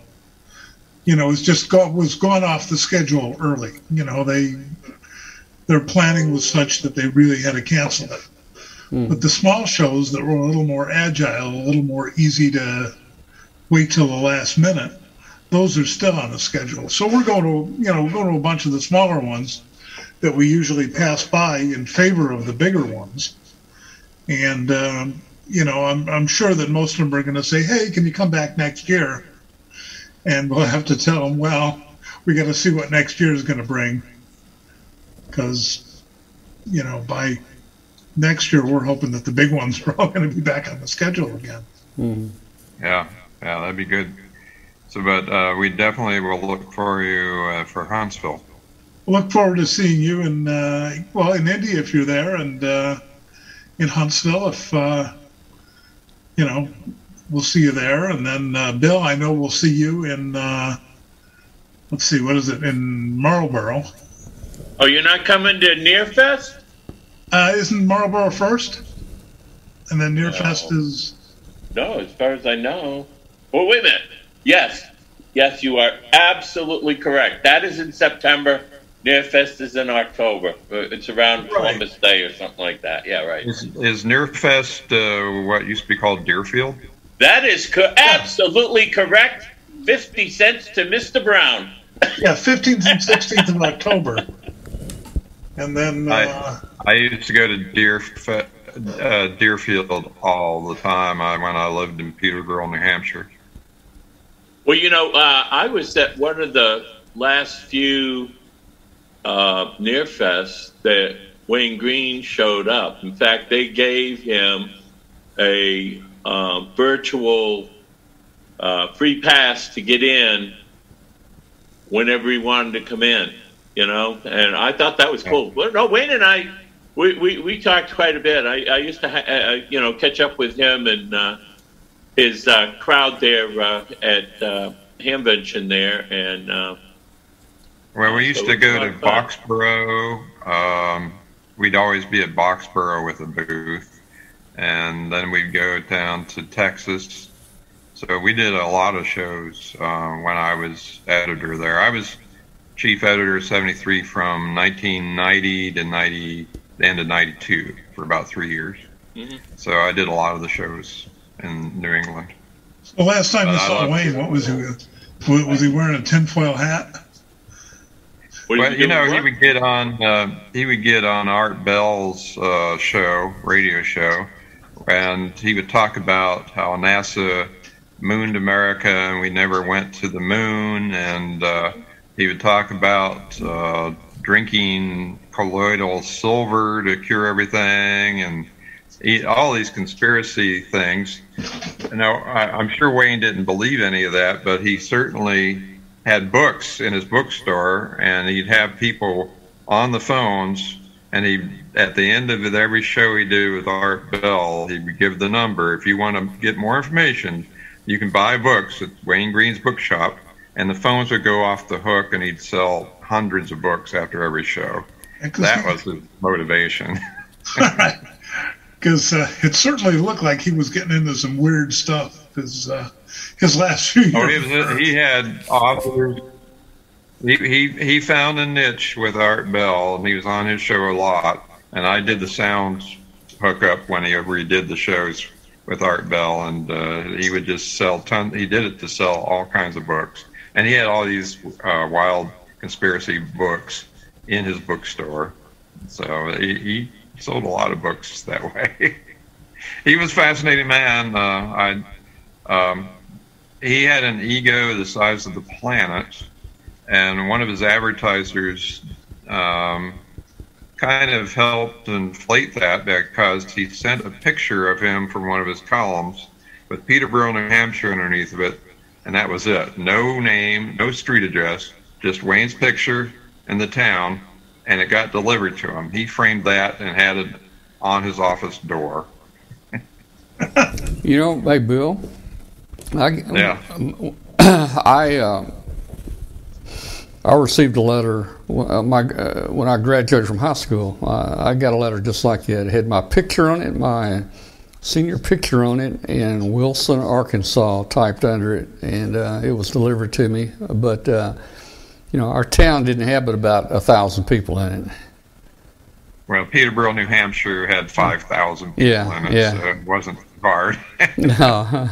you know, was just go, was gone off the schedule early. You know, they their planning was such that they really had to cancel it. But the small shows that were a little more agile, a little more easy to wait till the last minute, those are still on the schedule. So we're going to, you know, we're going to a bunch of the smaller ones that we usually pass by in favor of the bigger ones. And, um, you know, I'm, I'm sure that most of them are going to say, hey, can you come back next year? And we'll have to tell them, well, we got to see what next year is going to bring. Because, you know, by next year, we're hoping that the big ones are all going to be back on the schedule again. Mm-hmm. Yeah, yeah, that'd be good. So, but uh, we definitely will look for you uh, for Huntsville. Look forward to seeing you in uh, well in Indy if you're there, and uh, in Huntsville if uh, you know we'll see you there. And then uh, Bill, I know we'll see you in let's see, what is it in Marlboro? Oh, you're not coming to Nearfest? Uh, isn't Marlboro first? And then Nearfest no. is. No, as far as I know. Well, wait a minute. Yes, yes, you are absolutely correct. That is in September. Nearfest is in October. Uh, it's around Columbus right. Day or something like that. Yeah, right. Is, is Nearfest uh, what used to be called Deerfield? That is co- absolutely correct. 50 cents to Mr. Brown. yeah, 15th and 16th of October. And then uh, I, I used to go to Deerf- uh, Deerfield all the time I, when I lived in Peterborough, New Hampshire. Well, you know, uh, I was at one of the last few uh, Nearfests that Wayne Green showed up. In fact, they gave him a uh, virtual uh, free pass to get in whenever he wanted to come in, you know, and I thought that was cool. Well, no, Wayne and I, we, we, we talked quite a bit. I, I used to, ha- uh, you know, catch up with him and uh, his uh, crowd there uh, at uh, Hamvention there. And, uh, well, we used so to go to Boxborough. Um, we'd always be at Boxborough with a booth. And then we'd go down to Texas so we did a lot of shows uh, when I was editor there. I was chief editor 73 from 1990 to 90, end of 92 for about three years. Mm-hmm. So I did a lot of the shows in New England. The last time you saw Wayne, what was he? Was he wearing a tinfoil hat? Well, you know, he would get on. Uh, he would get on Art Bell's uh, show, radio show, and he would talk about how NASA mooned America and we never went to the moon. And uh, he would talk about uh, drinking colloidal silver to cure everything and eat all these conspiracy things. Now, I, I'm sure Wayne didn't believe any of that, but he certainly had books in his bookstore and he'd have people on the phones and he at the end of every show he do with Art Bell, he would give the number. If you want to get more information, you can buy books at Wayne Green's bookshop, and the phones would go off the hook, and he'd sell hundreds of books after every show. That was his motivation. Because uh, it certainly looked like he was getting into some weird stuff. His uh, his last few years. Oh, he, was, he had authors. He, he he found a niche with Art Bell, and he was on his show a lot. And I did the sounds hookup when he redid the shows with Art Bell, and uh, he would just sell ton. He did it to sell all kinds of books, and he had all these uh, wild conspiracy books in his bookstore. So he, he sold a lot of books that way. he was a fascinating man. Uh, I, um, he had an ego the size of the planet, and one of his advertisers um, kind of helped inflate that because he sent a picture of him from one of his columns with Peterborough, New Hampshire underneath of it, and that was it. No name, no street address, just Wayne's picture and the town, and it got delivered to him. He framed that and had it on his office door. you know, hey Bill, I, yeah, I. Uh, I received a letter uh, my, uh, when I graduated from high school. I, I got a letter just like that. It had my picture on it, my senior picture on it, and Wilson, Arkansas typed under it, and uh, it was delivered to me. But uh, you know, our town didn't have but about a thousand people in it. Well, Peterborough, New Hampshire had five thousand people yeah, in it, yeah. so it wasn't hard. no.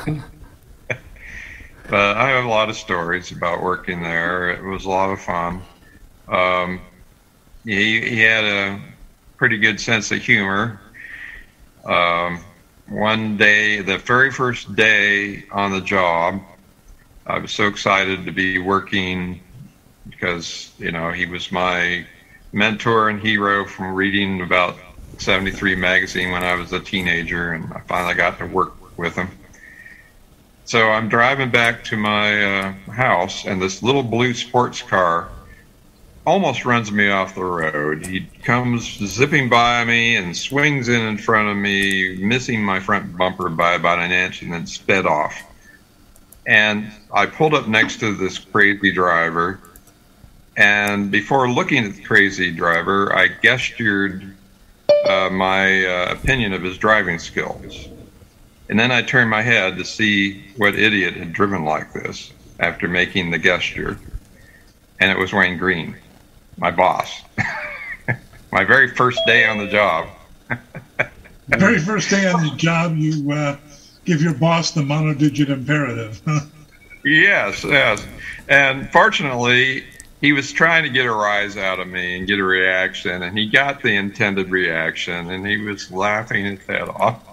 but I have a lot of stories about working there. It was a lot of fun. Um, he, he had a pretty good sense of humor. Um, one day, the very first day on the job, I was so excited to be working because, you know, he was my mentor and hero from reading about 73 magazine when I was a teenager, and I finally got to work with him. So I'm driving back to my uh, house, and this little blue sports car almost runs me off the road. He comes zipping by me and swings in in front of me, missing my front bumper by about an inch, and then sped off. And I pulled up next to this crazy driver. And before looking at the crazy driver, I gestured uh, my uh, opinion of his driving skills. And then I turned my head to see what idiot had driven like this after making the gesture. And it was Wayne Green, my boss. my very first day on the job. very first day on the job, you uh, give your boss the monodigit imperative. yes, yes. And fortunately, he was trying to get a rise out of me and get a reaction, and he got the intended reaction, and he was laughing his head off.